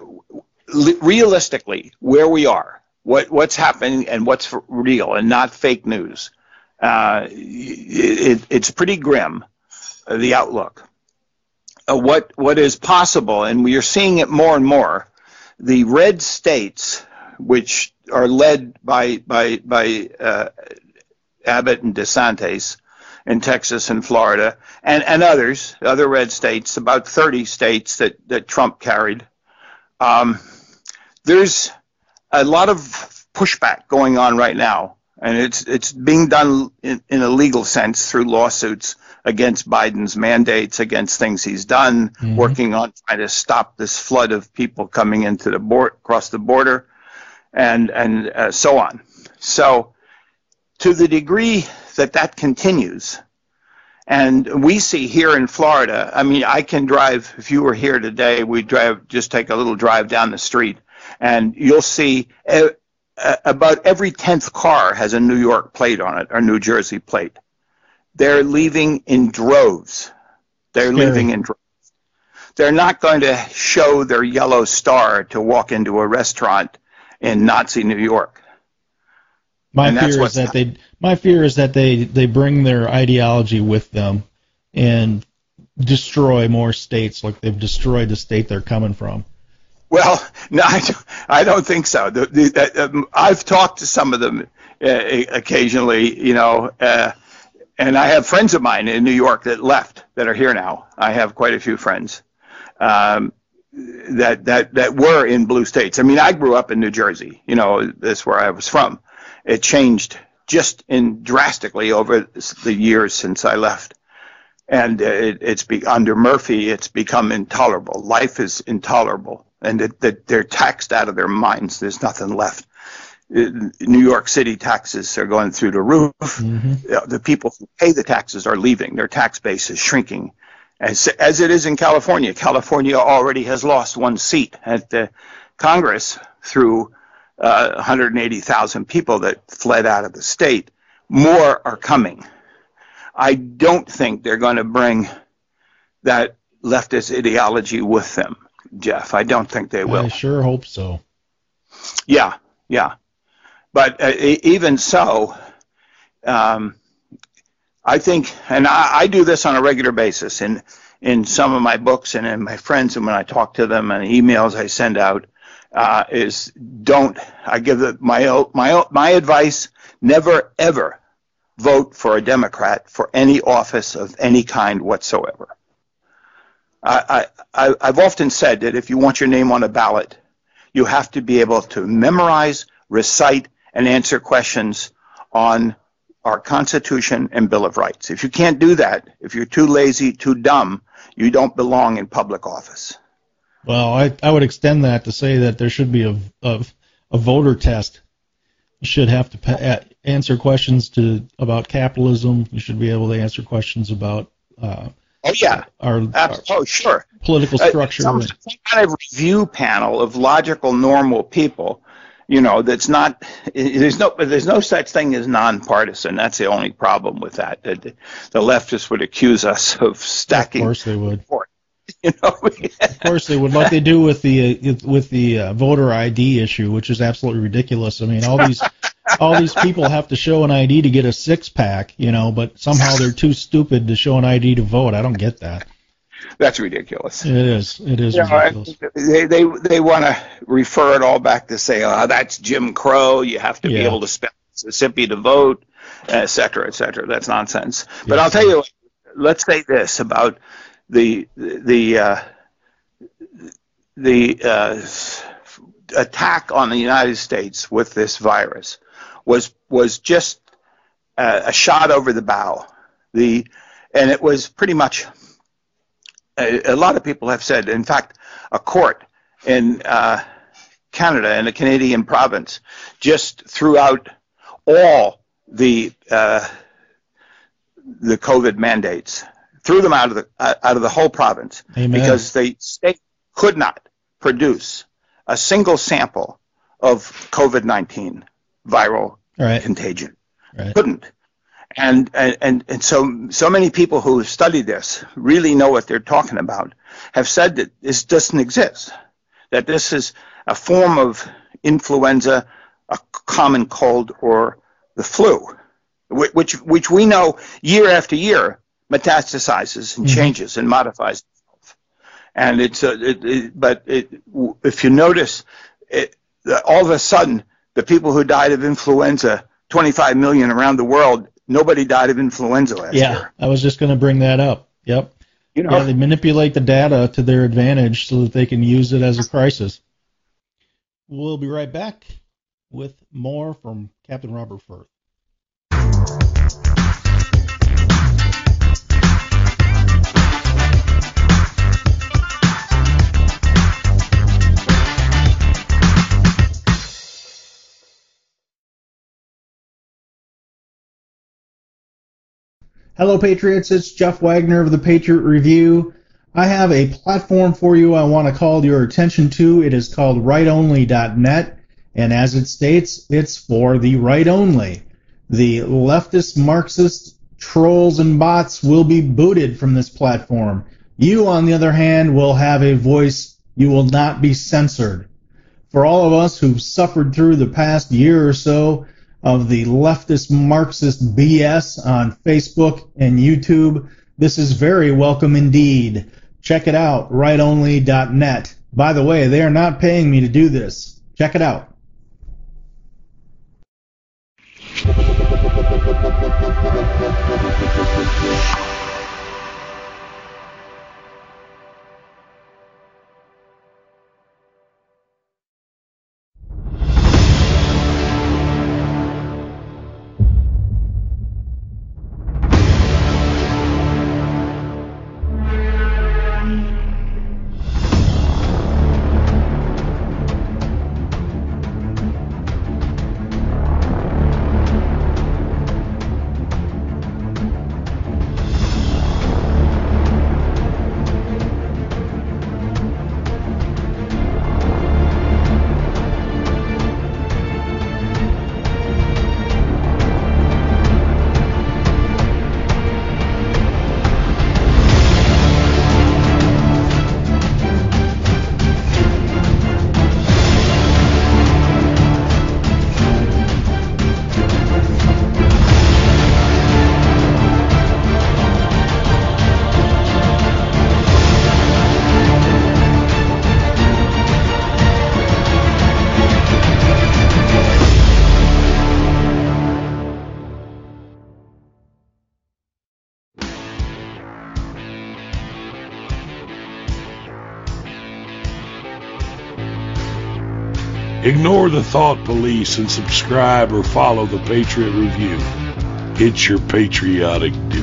realistically where we are, what what's happening, and what's real, and not fake news, uh, it, it's pretty grim. The outlook, uh, what what is possible, and we are seeing it more and more. The red states, which are led by by by uh, Abbott and DeSantis in Texas and Florida, and, and others, other red states, about 30 states that, that Trump carried. Um, there's a lot of pushback going on right now, and it's it's being done in, in a legal sense through lawsuits against Biden's mandates, against things he's done, working on trying to stop this flood of people coming into the board across the border, and and uh, so on. So to the degree that that continues, and we see here in Florida, I mean, I can drive, if you were here today, we drive, just take a little drive down the street, and you'll see uh, about every 10th car has a New York plate on it, or New Jersey plate. They're leaving in droves. They're Scary. leaving in droves. They're not going to show their yellow star to walk into a restaurant in Nazi New York. my And fear is that they my fear is that they they bring their ideology with them and destroy more states like they've destroyed the state they're coming from. Well, no, I don't, I don't think so. The, the, uh, um, I've talked to some of them uh, occasionally, you know, uh, and I have friends of mine in New York that left that are here now. I have quite a few friends um, that that that were in blue states. I mean, I grew up in New Jersey. You know, that's where I was from. It changed just in drastically over the years since I left and it, it's be, under Murphy, it's become intolerable. Life is intolerable, and that they're taxed out of their minds. There's nothing left. Uh, New York City taxes are going through the roof. Uh, The people who pay the taxes are leaving. Their tax base is shrinking, as as it is in California. California already has lost one seat at the Congress through uh, 180,000 people that fled out of the state. More are coming. I don't think they're going to bring that leftist ideology with them, Jeff. I don't think they will. I sure hope so. Yeah, Yeah, but uh, even so, um, I think, and I, I do this on a regular basis in in some of my books and in my friends, and when I talk to them and emails I send out, uh, is don't. I give the, my my my advice: never ever vote for a Democrat for any office of any kind whatsoever. I, I, I've often said that if you want your name on a ballot, you have to be able to memorize, recite, and answer questions on our Constitution and Bill of Rights. If you can't do that, if you're too lazy, too dumb, you don't belong in public office. Well, I, I would extend that to say that there should be a, a, a voter test. You should have to pa- answer questions to about capitalism. You should be able to answer questions about uh, Oh yeah, our, our oh sure. political Uh, structure. some, some kind of review panel of logical, normal people. You know, that's not. There's no. There's no such thing as nonpartisan. That's the only problem with that. The, the leftists would accuse us of stacking of course they would. support. You know. Of course they would, like they do with the with the uh, voter ID issue, which is absolutely ridiculous. I mean, all these all these people have to show an ID to get a six pack, you know, but somehow they're too stupid to show an ID to vote. I don't get that. That's ridiculous. It is. It is You know, ridiculous. they they they want to refer it all back to say, oh, that's Jim Crow. You have to be able to spell Mississippi to vote, et cetera, et cetera. That's nonsense. But Yes. I'll tell you, let's say this about the the uh, the uh, attack on the United States with this virus was was just a, a shot over the bow. The and it was pretty much a, a lot of people have said. In fact, a court in uh, Canada in a Canadian province just threw out all the uh, the COVID mandates, threw them out of the uh, out of the whole province Amen. because the state could not produce a single sample of COVID-19 viral Right. contagion. Right. Couldn't. And, and and so so many people who have studied this really know what they're talking about have said that this doesn't exist. That this is a form of influenza, a common cold, or the flu, which which we know year after year metastasizes and Mhm. changes and modifies itself. And it's a, it, it, but it, if you notice, it, all of a sudden the people who died of influenza, 25 million around the world, nobody died of influenza last Yeah, year. I was just going to bring that up. Yep. You know, Yeah, they manipulate the data to their advantage so that they can use it as a crisis. We'll be right back with more from Captain Robert Firth. Hello, Patriots. It's Jeff Wagner of the Patriot Review. I have a platform for you I want to call your attention to. It is called rightonly.net, and as it states, it's for the right only. The leftist Marxist trolls and bots will be booted from this platform. You, on the other hand, will have a voice. You will not be censored. For all of us who've suffered through the past year or so, of the leftist Marxist BS on Facebook and YouTube. This is very welcome indeed. Check it out, rightonly.net. By the way, they are not paying me to do this. Check it out. Ignore the thought police and subscribe or follow the Patriot Review. It's your patriotic duty.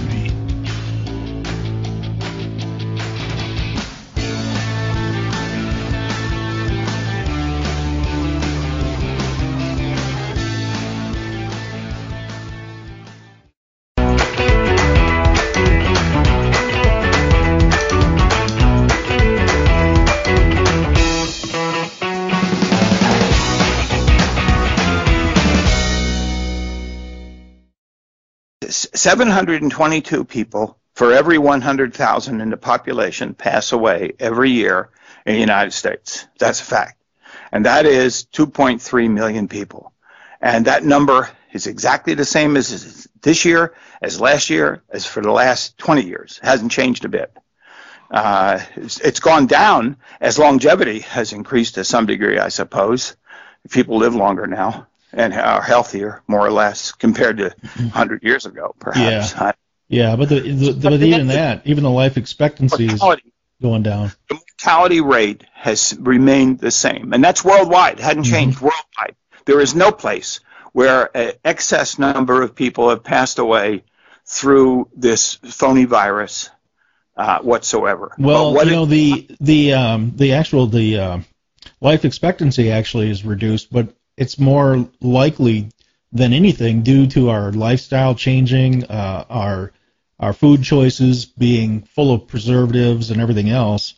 Seven hundred and twenty-two people for every 100,000 in the population pass away every year in the United States. That's a fact. And that is 2.3 million people. And that number is exactly the same as this year, as last year, as for the last 20 years. It hasn't changed a bit. Uh, it's, it's gone down as longevity has increased to some degree, I suppose. People live longer now and are healthier, more or less, compared to 100 years ago, perhaps. Yeah. Yeah, but the, the, the but even that, even the life expectancy is going down. The mortality rate has remained the same, and that's worldwide. It hadn't changed mm-hmm. worldwide. There is no place where an excess number of people have passed away through this phony virus uh, whatsoever. Well, what you know the the um, the actual the uh, life expectancy actually is reduced, but it's more likely than anything due to our lifestyle changing, uh, our our food choices being full of preservatives and everything else.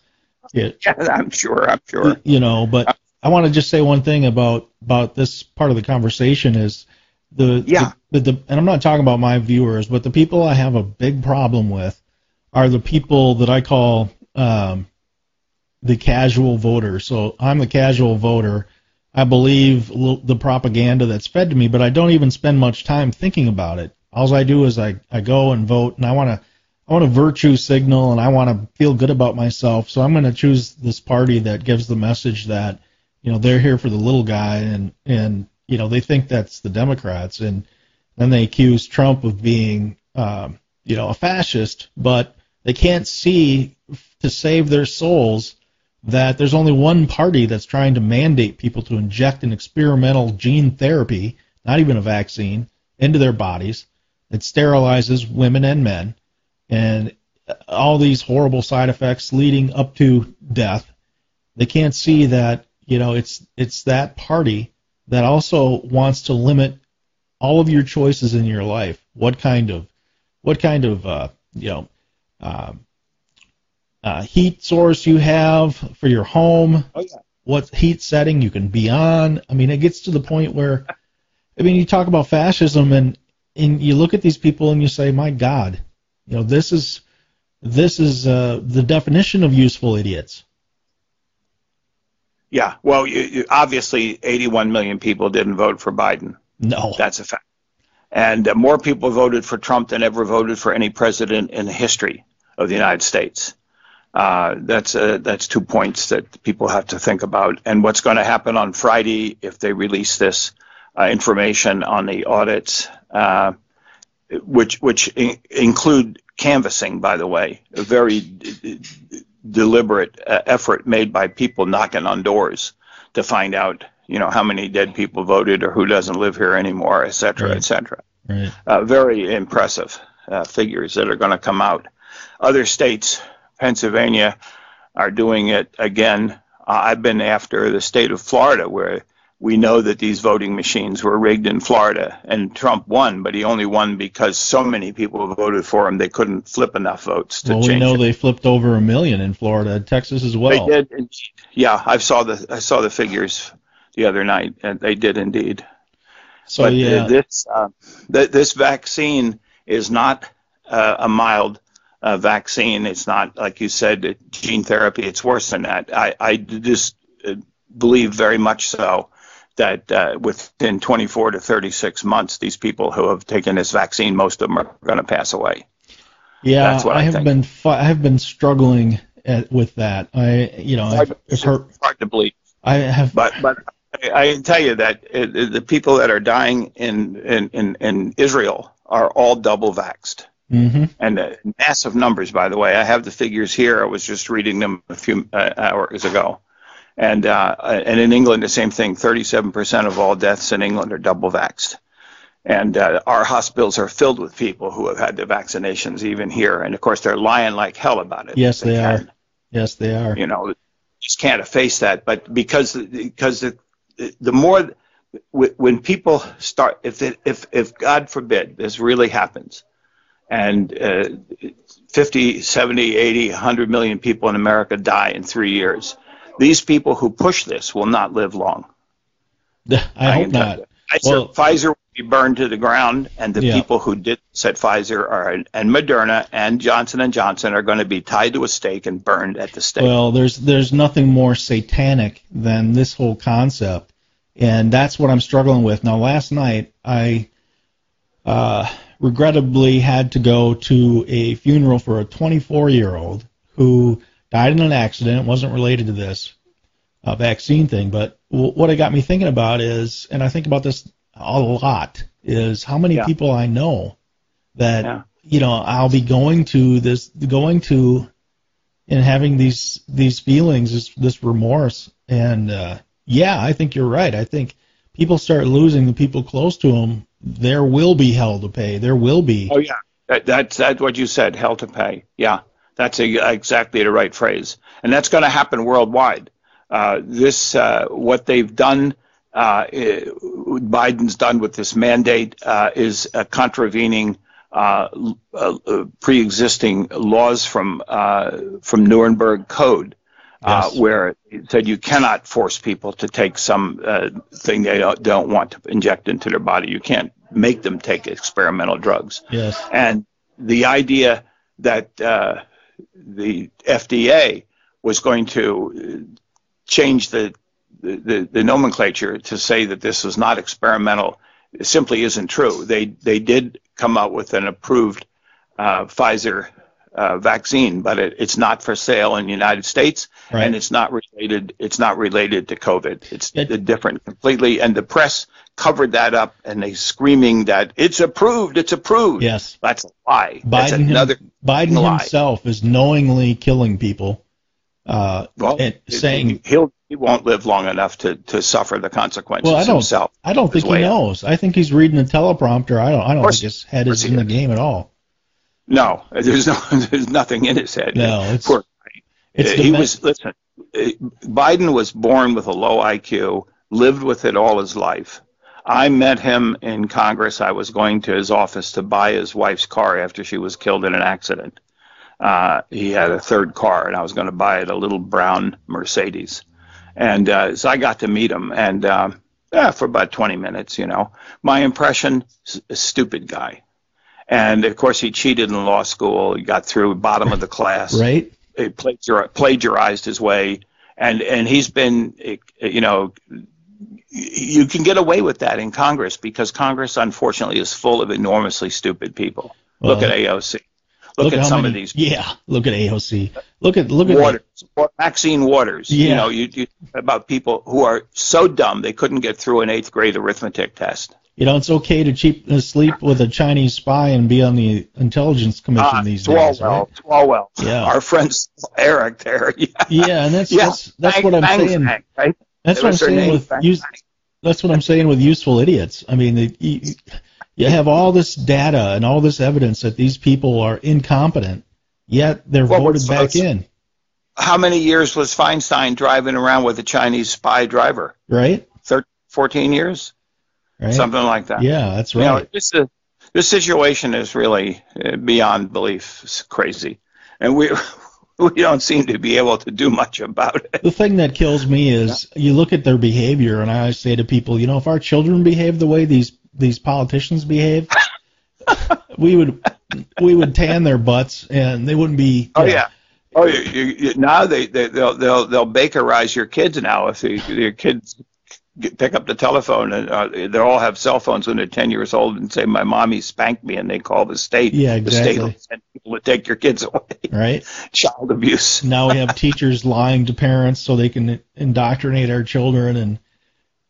It, yeah, I'm sure. I'm sure. You know, but I want to just say one thing about about this part of the conversation is the yeah the, the, the and I'm not talking about my viewers, but the people I have a big problem with are the people that I call um, the casual voter. So I'm the casual voter. I believe the propaganda that's fed to me, but I don't even spend much time thinking about it. All I do is I, I go and vote, and I want to I want a virtue signal, and I want to feel good about myself. So I'm going to choose this party that gives the message that you know they're here for the little guy, and and you know they think that's the Democrats, and then they accuse Trump of being um, you know a fascist, but they can't see to save their souls that there's only one party that's trying to mandate people to inject an experimental gene therapy, not even a vaccine, into their bodies that sterilizes women and men, and all these horrible side effects leading up to death. They can't see that you know it's it's that party that also wants to limit all of your choices in your life. What kind of what kind of uh, you know uh, uh, heat source you have for your home, oh, yeah. what heat setting you can be on. I mean, it gets to the point where, I mean, you talk about fascism and and you look at these people and you say, my God, you know, this is this is uh, the definition of useful idiots. Yeah, well, you, you, obviously, 81 million people didn't vote for Biden. No, that's a fact. And uh, more people voted for Trump than ever voted for any president in the history of the United States. Uh, that's uh, that's two points that people have to think about. And what's going to happen on Friday if they release this uh, information on the audits, uh, which which in- include canvassing, by the way, a very d- deliberate uh, effort made by people knocking on doors to find out, you know, how many dead people voted or who doesn't live here anymore, et cetera, right. et cetera. Right. Uh, very impressive uh, figures that are going to come out. Other states, Pennsylvania, are doing it again. I've been after the state of Florida, where we know that these voting machines were rigged in Florida, and Trump won, but he only won because so many people voted for him they couldn't flip enough votes to well, change. we know it. they flipped over a million in Florida, Texas as well. They did, yeah. I saw the I saw the figures the other night, and they did indeed. So but yeah, this uh, th- this vaccine is not uh, a mild uh, vaccine. It's not like you said gene therapy. It's worse than that. I I just uh, believe very much so that uh, within 24 to 36 months, these people who have taken this vaccine, most of them are going to pass away. Yeah, I, I, have think. been fu- I have been struggling at, with that. I you know I've, I've heard hard to believe. I have, but but I, I can tell you that it, the people that are dying in in in, in Israel are all double vaxxed. Mm-hmm. And uh, massive numbers, by the way. I have the figures here. I was just reading them a few uh, hours ago And uh, and in England, the same thing. 37% of all deaths in England are double vaxxed. And uh, our hospitals are filled with people who have had the vaccinations even here. And of course, they're lying like hell about it. Yes, they, are. Yes, they are. You know, just can't efface that. But because because the, the more when people start, if it, if if God forbid this really happens, and uh, 50, 70, 80, 100 million people in America die in three years, these people who push this will not live long. I, hope not. I well, Pfizer will be burned to the ground, and the Yeah. people who did at Pfizer are, and Moderna and Johnson and Johnson are going to be tied to a stake and burned at the stake. Well, there's there's nothing more satanic than this whole concept, and that's what I'm struggling with. Now, last night I uh, regrettably had to go to a funeral for a 24 year old who died in an accident. It wasn't related to this uh, vaccine thing, but w- what it got me thinking about is, and I think about this a lot, is how many Yeah. people I know that Yeah. you know I'll be going to this, going to, and having these these feelings, this this remorse, and uh, yeah, I think you're right. I think people start losing the people close to them. There will be hell to pay. There will be. Oh yeah, that, that's that's what you said. Hell to pay. Yeah, that's a, exactly the right phrase, and that's going to happen worldwide. Uh, this uh, what they've done. Uh, eh, Biden's done with this mandate uh, is uh, contravening uh, pre-existing laws from from Nuremberg Code. Uh, where it said you cannot force people to take some uh, thing they don't, don't want to inject into their body. You can't make them take experimental drugs. Yes. And the idea that uh, the FDA was going to uh, change the, the, the nomenclature to say that this was not experimental simply isn't true. They, they did come out with an approved uh, Pfizer uh, vaccine, but it, it's not for sale in the United States, Right. and it's not related. It's not related to COVID. It's It- different completely. And the press covered that up, and they screaming that it's approved. It's approved. Yes. That's a lie. That's Biden, him- Biden lie. himself is knowingly killing people, uh, Well, and saying, he'll he won't live long enough to, to suffer the consequences "Well, I don't, himself. I don't think he knows. I think he's reading a teleprompter. I don't, I don't course- think his head is in he the is. game at all. No, there's no there's nothing in his head. No, it's- Poor It's Uh, he was listen. uh, Biden was born with a low IQ, lived with it all his life. I met him in Congress. I was going to his office to buy his wife's car after she was killed in an accident. Uh, he had a third car, and I was going to buy it a little brown Mercedes. And uh, so I got to meet him, and um, yeah, for about 20 minutes, you know. My impression: stupid guy. And of course, he cheated in law school. He got through bottom of the class right? plagiar- plagiarized his way, and and he's been, you know, you can get away with that in Congress because Congress, unfortunately, is full of enormously stupid people. look at AOC. Look, at, how some many, of these Yeah, look at AOC. Look at look at Waters, or Maxine Waters. Yeah. You know, you, you about people who are so dumb they couldn't get through an eighth grade arithmetic test. You know, it's okay to cheap uh, sleep with a Chinese spy and be on the intelligence commission Ah, these days, Swalwell, right? Swalwell. Yeah. Our friend Eric there. Yeah, Yeah, and that's yeah. that's that's Bang, what I'm bang, saying. bang, right? That's That what I'm saying with bang, use, bang. that's what I'm saying with useful idiots. I mean, you, you have all this data and all this evidence that these people are incompetent, yet they're Well, voted back in, How many years was Feinstein driving around with a Chinese spy driver? right? 13, 14 years? Right. Something like that. Yeah, that's right. You know, this, uh, this situation is really uh, beyond belief. It's crazy. And we, we don't seem to be able to do much about it. The thing that kills me is you look at their behavior, and I always say to people, you know, if our children behave the way these these politicians behave, we would we would tan their butts, and they wouldn't be. Oh, yeah. Oh, you, you, you, now they, they they'll they'll they'll bakerize your kids now if they, your kids get, pick up the telephone and uh, they all have cell phones when they're 10 years old and say my mommy spanked me and they call the state. Yeah, exactly. The state will send people to take your kids away. Right. Child abuse. Now we have teachers lying to parents so they can indoctrinate our children, and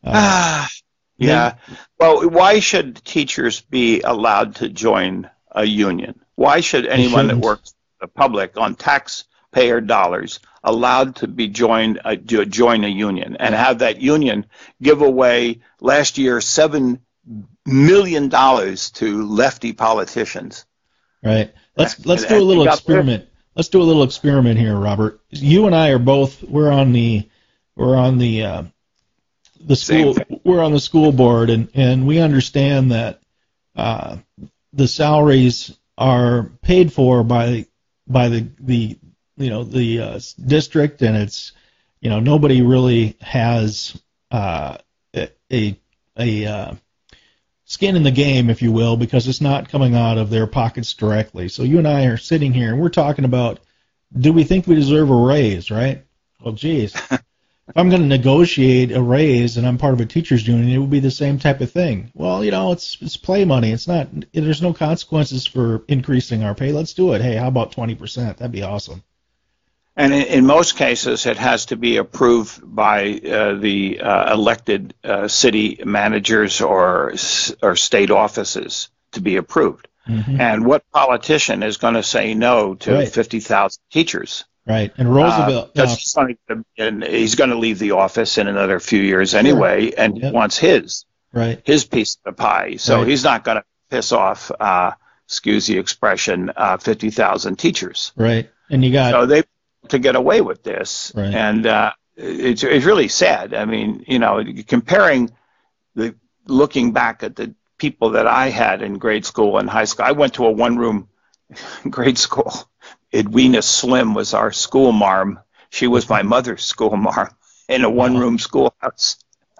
Ah, yeah. Well, why should teachers be allowed to join a union? Why should anyone that works for the public on taxpayer dollars allowed to be joined uh, to join a union and have that union give away last year seven million dollars to lefty politicians. Right. Let's let's do a little experiment. Let's do a little experiment here, Robert. You and I are both we're on the we're on the uh, the school we're on the school board and and we understand that uh, the salaries are paid for by by the the you know the uh, district and it's you know nobody really has uh, a a uh, skin in the game, if you will, because it's not coming out of their pockets directly. So you and I are sitting here and we're talking about do we think we deserve a raise, right? Well, geez. if I'm going to negotiate a raise and I'm part of a teachers union, it would be the same type of thing. Well, you know, it's it's play money. It's not. There's no consequences for increasing our pay. Let's do it. Hey, how about 20%? That'd be awesome. And in, in, most cases, it has to be approved by uh, the uh, elected uh, city managers or or state offices to be approved. Mm-hmm. And what politician is going to say no to right. 50,000 teachers? Right. And Roosevelt. Uh, he's, going to, and he's going to leave the office in another few years anyway, sure. and yep. he wants his right his piece of the pie. So right. he's not going to piss off, uh, excuse the expression, uh, 50,000 teachers. Right. And you got so they to get away with this, right. and uh, it's it's really sad. I mean, you know, comparing the looking back at the people that I had in grade school and high school. I went to a one room grade school. Edwina Slim was our school marm. She was my mother's school marm in a one room schoolhouse.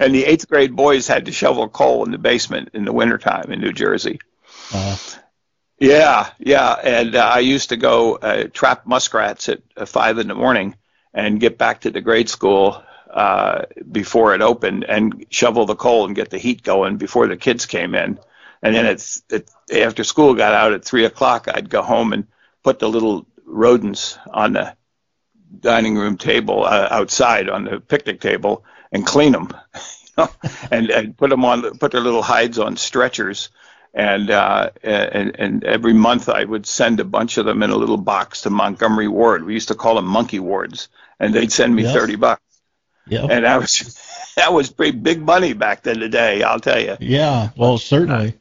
and the eighth grade boys had to shovel coal in the basement in the wintertime in New Jersey. Uh-huh. Yeah, yeah. And uh, I used to go uh, trap muskrats at uh, five in the morning and get back to the grade school uh, before it opened and shovel the coal and get the heat going before the kids came in. And then it's it, after school got out at three o'clock, I'd go home and put the little rodents on the dining room table uh, outside on the picnic table and clean them, you know, and, and put them on put their little hides on stretchers and uh, and and every month I would send a bunch of them in a little box to Montgomery Ward. We used to call them monkey wards, and they'd send me thirty bucks. Yeah. And that was that was pretty big money back then today, I'll tell you. Yeah, well, certainly.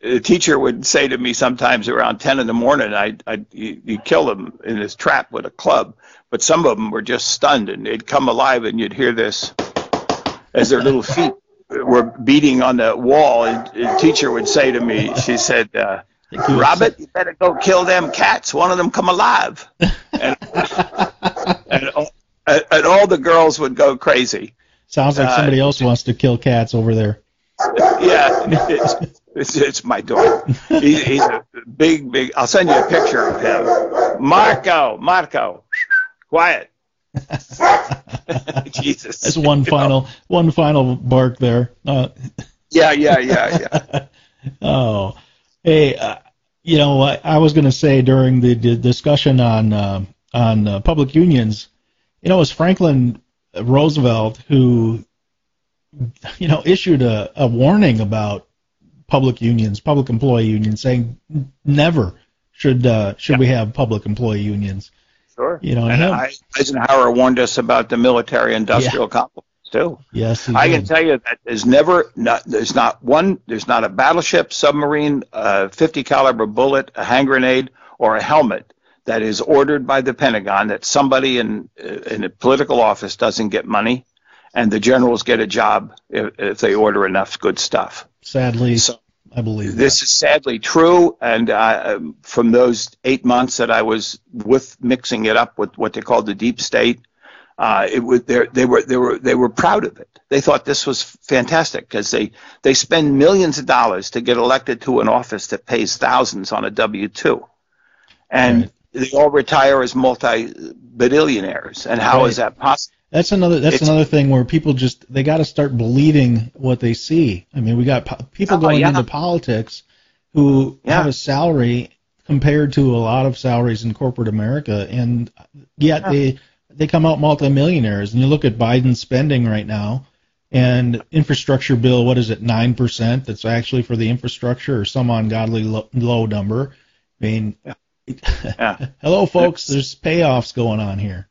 The teacher would say to me sometimes around 10 in the morning, I, I, you, you kill them in this trap with a club. But some of them were just stunned, and they'd come alive, and you'd hear this as their little feet were beating on the wall, and the teacher would say to me, she said, uh, Robert, you better go kill them cats. One of them come alive. and, and, and all the girls would go crazy. Sounds like somebody uh, else wants to kill cats over there. Yeah, it's, it's, it's my dog. He, he's a big, big. I'll send you a picture of him. Marco, Marco, quiet. Jesus. That's one final know. one final bark there. Uh, yeah, yeah, yeah, yeah. oh, hey, uh, you know, I, I was going to say during the, the discussion on uh, on uh, public unions, you know, it was Franklin Roosevelt who, you know, issued a, a warning about public unions, public employee unions, saying never should uh, should yeah. we have public employee unions. Sure. You know, and I, Eisenhower warned us about the military-industrial yeah. complex too. Yes, I can tell you that there's never, not, there's not one, there's not a battleship, submarine, a 50 caliber bullet, a hand grenade, or a helmet that is ordered by the Pentagon that somebody in uh, in a political office doesn't get money, and the generals get a job if, if they order enough good stuff. Sadly, so, I believe this that. is sadly true, and uh, from those eight months that I was with mixing it up with what they called the deep state, uh, it was they were they were they were proud of it. They thought this was fantastic because they they spend millions of dollars to get elected to an office that pays thousands on a W two, and right. they all retire as multi billionaires. And how right. is that possible? That's another. That's it's, another thing where people just they got to start believing what they see. I mean, we got po- people oh, going yeah. into politics who yeah. have a salary compared to a lot of salaries in corporate America, and yet yeah. they they come out multimillionaires. And you look at Biden's spending right now, and infrastructure bill. What is it? Nine percent. That's actually for the infrastructure, or some ungodly low, low number. I mean, Yeah. Hello, folks. There's payoffs going on here.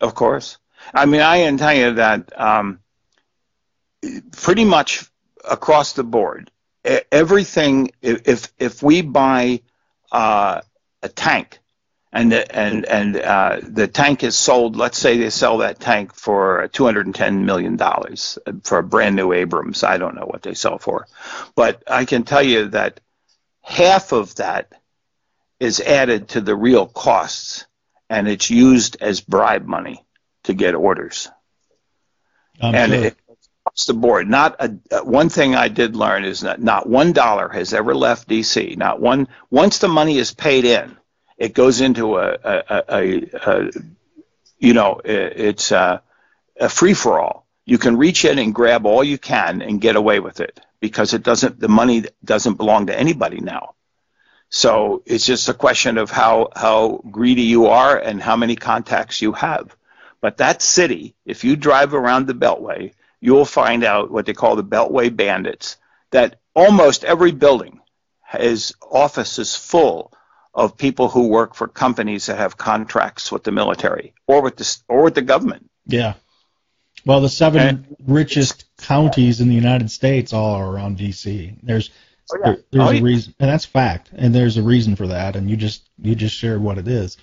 Of course. I mean, I can tell you that um, pretty much across the board, everything. If if we buy uh, a tank, and and and uh, the tank is sold, let's say they sell that tank for 210 million dollars for a brand new Abrams. I don't know what they sell for, but I can tell you that half of that is added to the real costs, and it's used as bribe money to get orders. I'm and sure. it, across the board, not a, uh, one thing I did learn is that not one dollar has ever left DC. Not one. Once the money is paid in, it goes into a, a, a, a, you know, it's a, a free for all. You can reach in and grab all you can and get away with it because it doesn't. The money doesn't belong to anybody now. So it's just a question of how how greedy you are and how many contacts you have. But that city, if you drive around the Beltway, you'll find out what they call the Beltway bandits. That almost every building has offices full of people who work for companies that have contracts with the military or with the or with the government. Yeah. Well, the seven And- richest counties in the United States all are around D.C. There's Oh, yeah. there- there's Oh, a reason, and that's fact, and there's a reason for that, and you just you just shared what it is.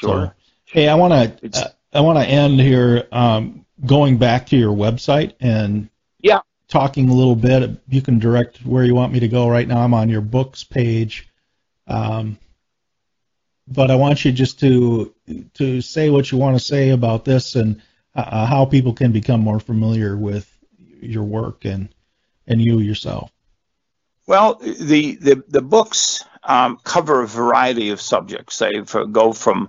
So, hey, I want to uh, I want to end here um, going back to your website and Yeah. talking a little bit. You can direct where you want me to go. Right now, I'm on your books page. Um, but I want you just to to say what you want to say about this and uh, how people can become more familiar with your work and and you yourself. Well, the the, the books um, cover a variety of subjects. They go from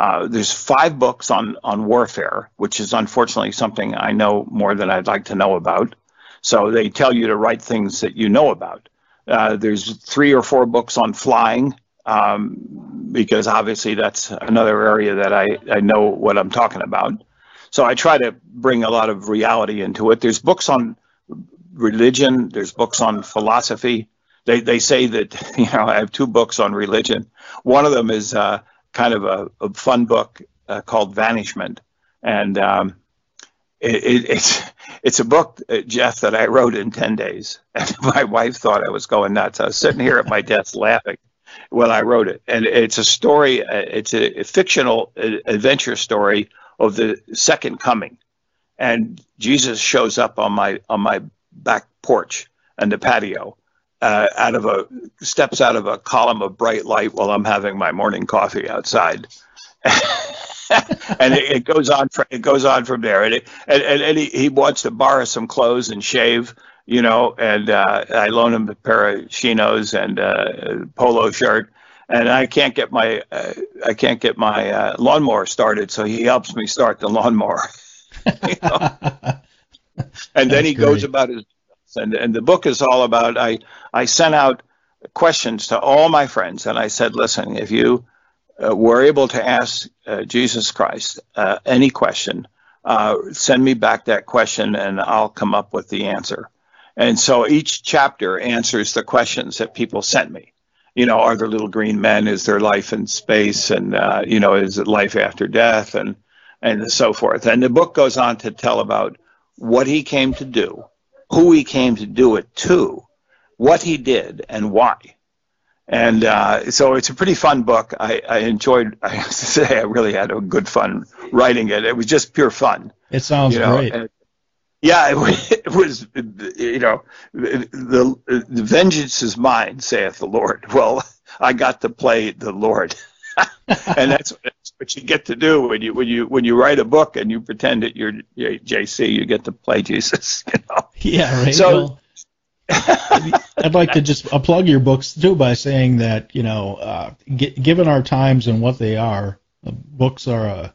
uh, there's five books on on warfare, which is unfortunately something I know more than I'd like to know about. So they tell you to write things that you know about. Uh, there's three or four books on flying, um, because obviously that's another area that I, I know what I'm talking about. So I try to bring a lot of reality into it. There's books on religion. There's books on philosophy. They they say that you know I have two books on religion. One of them is uh, kind of a, a fun book uh, called Vanishment, and um, it, it, it's it's a book, uh, Jeff, that I wrote in ten days, and my wife thought I was going nuts. I was sitting here at my desk laughing when I wrote it, and it's a story. Uh, it's a, a fictional uh, adventure story of the second coming, and Jesus shows up on my on my back porch and the patio. Uh, out of a steps out of a column of bright light while I'm having my morning coffee outside, and it, it goes on. fr- It goes on from there, and it, and, and, he, he wants to borrow some clothes and shave, you know. And uh, I loan him a pair of chinos and uh, a polo shirt, and I can't get my uh, I can't get my uh, lawnmower started, so he helps me start the lawnmower. And then That's he goes about his and and the book is all about I I sent out questions to all my friends and I said listen if you uh, were able to ask uh, Jesus Christ uh, any question uh, send me back that question and I'll come up with the answer. And so each chapter answers the questions that people sent me. You know are there little green men? Is there life in space? And uh, you know is it life after death? And and so forth. And the book goes on to tell about what he came to do who he came to do it to, what he did, and why. And uh, so it's a pretty fun book. I, I enjoyed. I have to say, I really had a good fun writing it. It was just pure fun. It sounds you know, great. and- yeah, it was, it was. You know, the, the vengeance is mine, saith the Lord. Well, I got to play the Lord, and that's what you get to do when you when you when you write a book and you pretend that you're, you're JC. You get to play Jesus. You know. Yeah, right. So- well, I'd like to just plug your books too by saying that you know, uh, gi- given our times and what they are, uh, books are a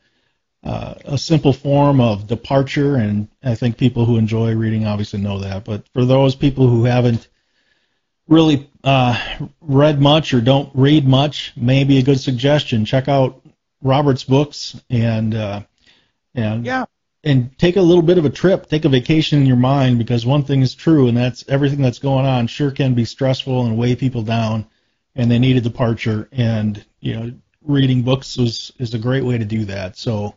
uh, a simple form of departure, and I think people who enjoy reading obviously know that. But for those people who haven't really uh, read much or don't read much, maybe a good suggestion. Check out Robert's books and uh, and Yeah. and take a little bit of a trip, take a vacation in your mind because one thing is true, and that's everything that's going on sure can be stressful and weigh people down. and they need a departure, and you know, reading books is is a great way to do that. So,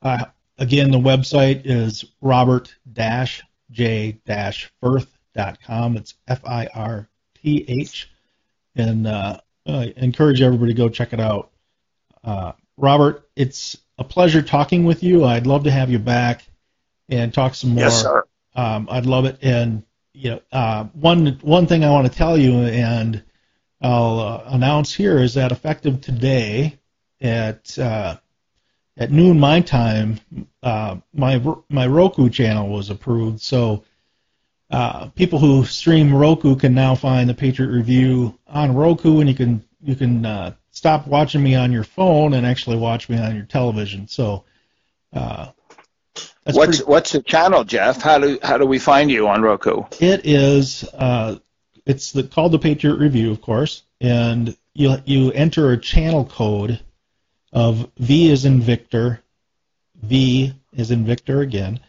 uh, again, the website is robert-j-firth.com. It's F-I-R-T-H, and uh, I encourage everybody to go check it out. Uh, Robert, it's a pleasure talking with you. I'd love to have you back and talk some more. Yes, sir. Um, I'd love it. And you know, uh, one one thing I want to tell you, and I'll uh, announce here, is that effective today at uh, at noon my time, uh, my my Roku channel was approved. So uh, people who stream Roku can now find the Patriot Review on Roku, and you can you can uh, stop watching me on your phone and actually watch me on your television. So. Uh, what's pretty- what's the channel, Jeff? How do how do we find you on Roku? It is. Uh, it's the, called the Patriot Review, of course, and you you enter a channel code of V is in Victor, V is in Victor again,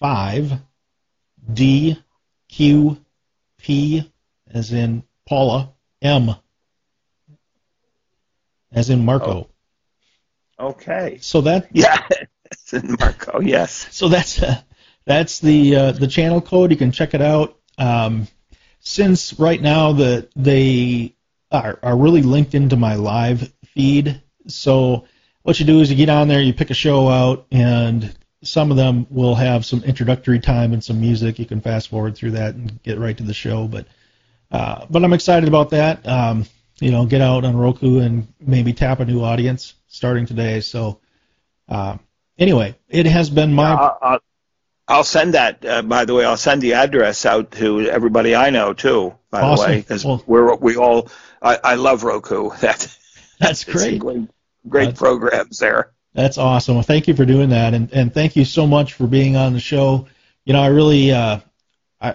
five, D, Q, P as in Paula, M as in Marco. Okay. So that Yeah, it's in Marco. Yes. so that's uh, that's the uh, the channel code. You can check it out. Um, since right now the they are, are really linked into my live feed, so what you do is you get on there, you pick a show out, and some of them will have some introductory time and some music. You can fast forward through that and get right to the show. But uh, but I'm excited about that. Um, you know, get out on Roku and maybe tap a new audience starting today. So uh, anyway, it has been my I'll, I'll, I'll send that. Uh, by the way, I'll send the address out to everybody I know too. By Awesome. the way, because Well- we're we all I, I love Roku. That that's great. great, great That's- programs there. That's awesome. Well, thank you for doing that, and and thank you so much for being on the show. You know, I really, uh,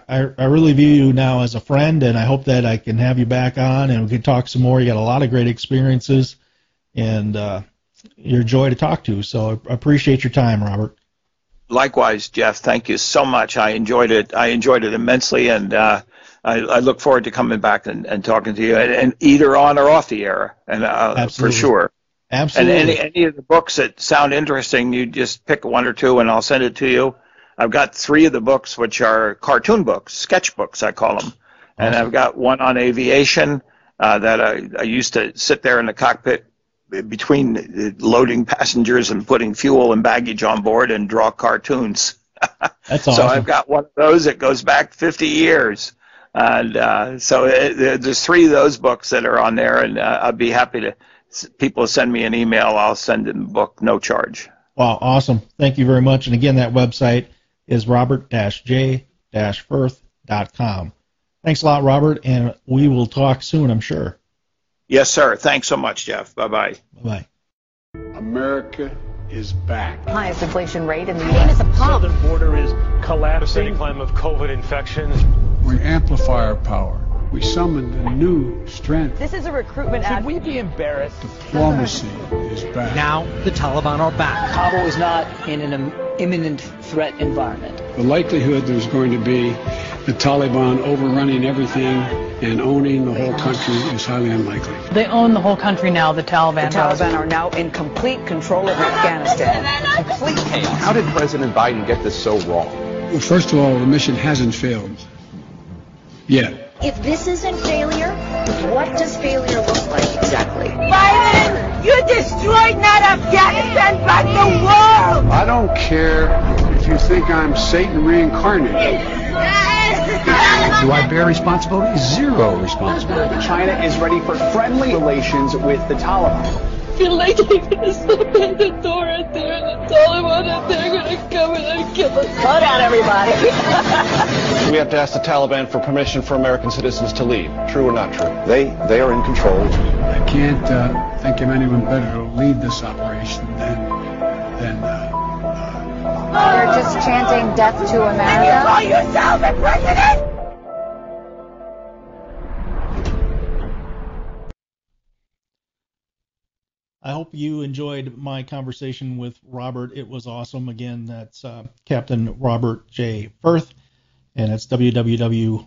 I, I really view you now as a friend, and I hope that I can have you back on and we can talk some more. You got a lot of great experiences, and uh, you're a joy to talk to. So I appreciate your time, Robert. Likewise, Jeff. Thank you so much. I enjoyed it. I enjoyed it immensely, and uh, I, I look forward to coming back and, and talking to you, and, and either on or off the air, and uh, for sure. Absolutely. And any any of the books that sound interesting, you just pick one or two, and I'll send it to you. I've got three of the books, which are cartoon books, sketch books, I call them, and I've got one on aviation uh, that I, I used to sit there in the cockpit between uh, loading passengers and putting fuel and baggage on board and draw cartoons. That's awesome. So. I've got one of those that goes back 50 years. And uh, so it, there- there's three of those books that are on there, and uh, I'd be happy to. People send me an email, I'll send them the book, no charge. Wow, awesome. Thank you very much. And again, that website is robert-j-firth.com. Thanks a lot, Robert, and we will talk soon, I'm sure. Yes, sir. Thanks so much, Jeff. Bye bye. Bye-bye. America is back. highest inflation rate in the Name U.S. is a pump. southern border is collapsing. The climb of COVID infections. We amplify our power. We summon a new strength. This is a recruitment Should ad. we be embarrassed? Diplomacy is back. Now the Taliban are back. Kabul is not in an im- imminent threat environment. The likelihood there's going to be the Taliban overrunning everything and owning the whole country is highly unlikely. They own the whole country now, the Taliban. The Taliban are now in complete control of Afghanistan. Complete chaos. How did President Biden get this so wrong? Well, first of all, the mission hasn't failed yet. If this isn't failure, what does failure look like exactly? Biden, you destroyed not Afghanistan, but the world! I don't care if you think I'm Satan reincarnated. Do I bear responsibility? Zero responsibility. China is ready for friendly relations with the Taliban. I feel like they're gonna slip in the door and they're the Taliban and they're gonna come in and kill us. Slow down, everybody. We have to ask the Taliban for permission for American citizens to leave. True or not true? They they are in control. I can't uh, think of anyone better to lead this operation than than. Uh, They're just chanting death to America. And you call yourself a president? I hope you enjoyed my conversation with Robert. It was awesome. Again, that's uh, Captain Robert J. Firth, and it's www.robert-j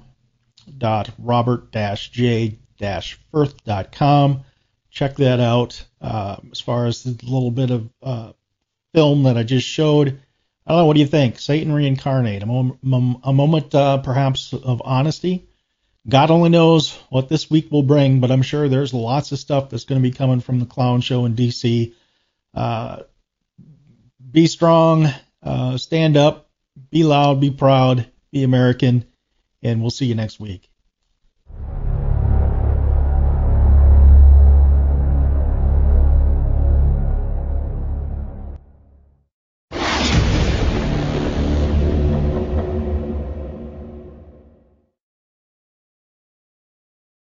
firth.com. Check that out. Uh, as far as the little bit of uh, film that I just showed, I don't know. What do you think? Satan reincarnate. A moment, a moment uh, perhaps of honesty. God only knows what this week will bring, but I'm sure there's lots of stuff that's going to be coming from the clown show in DC. Uh, be strong, uh, stand up, be loud, be proud, be American, and we'll see you next week.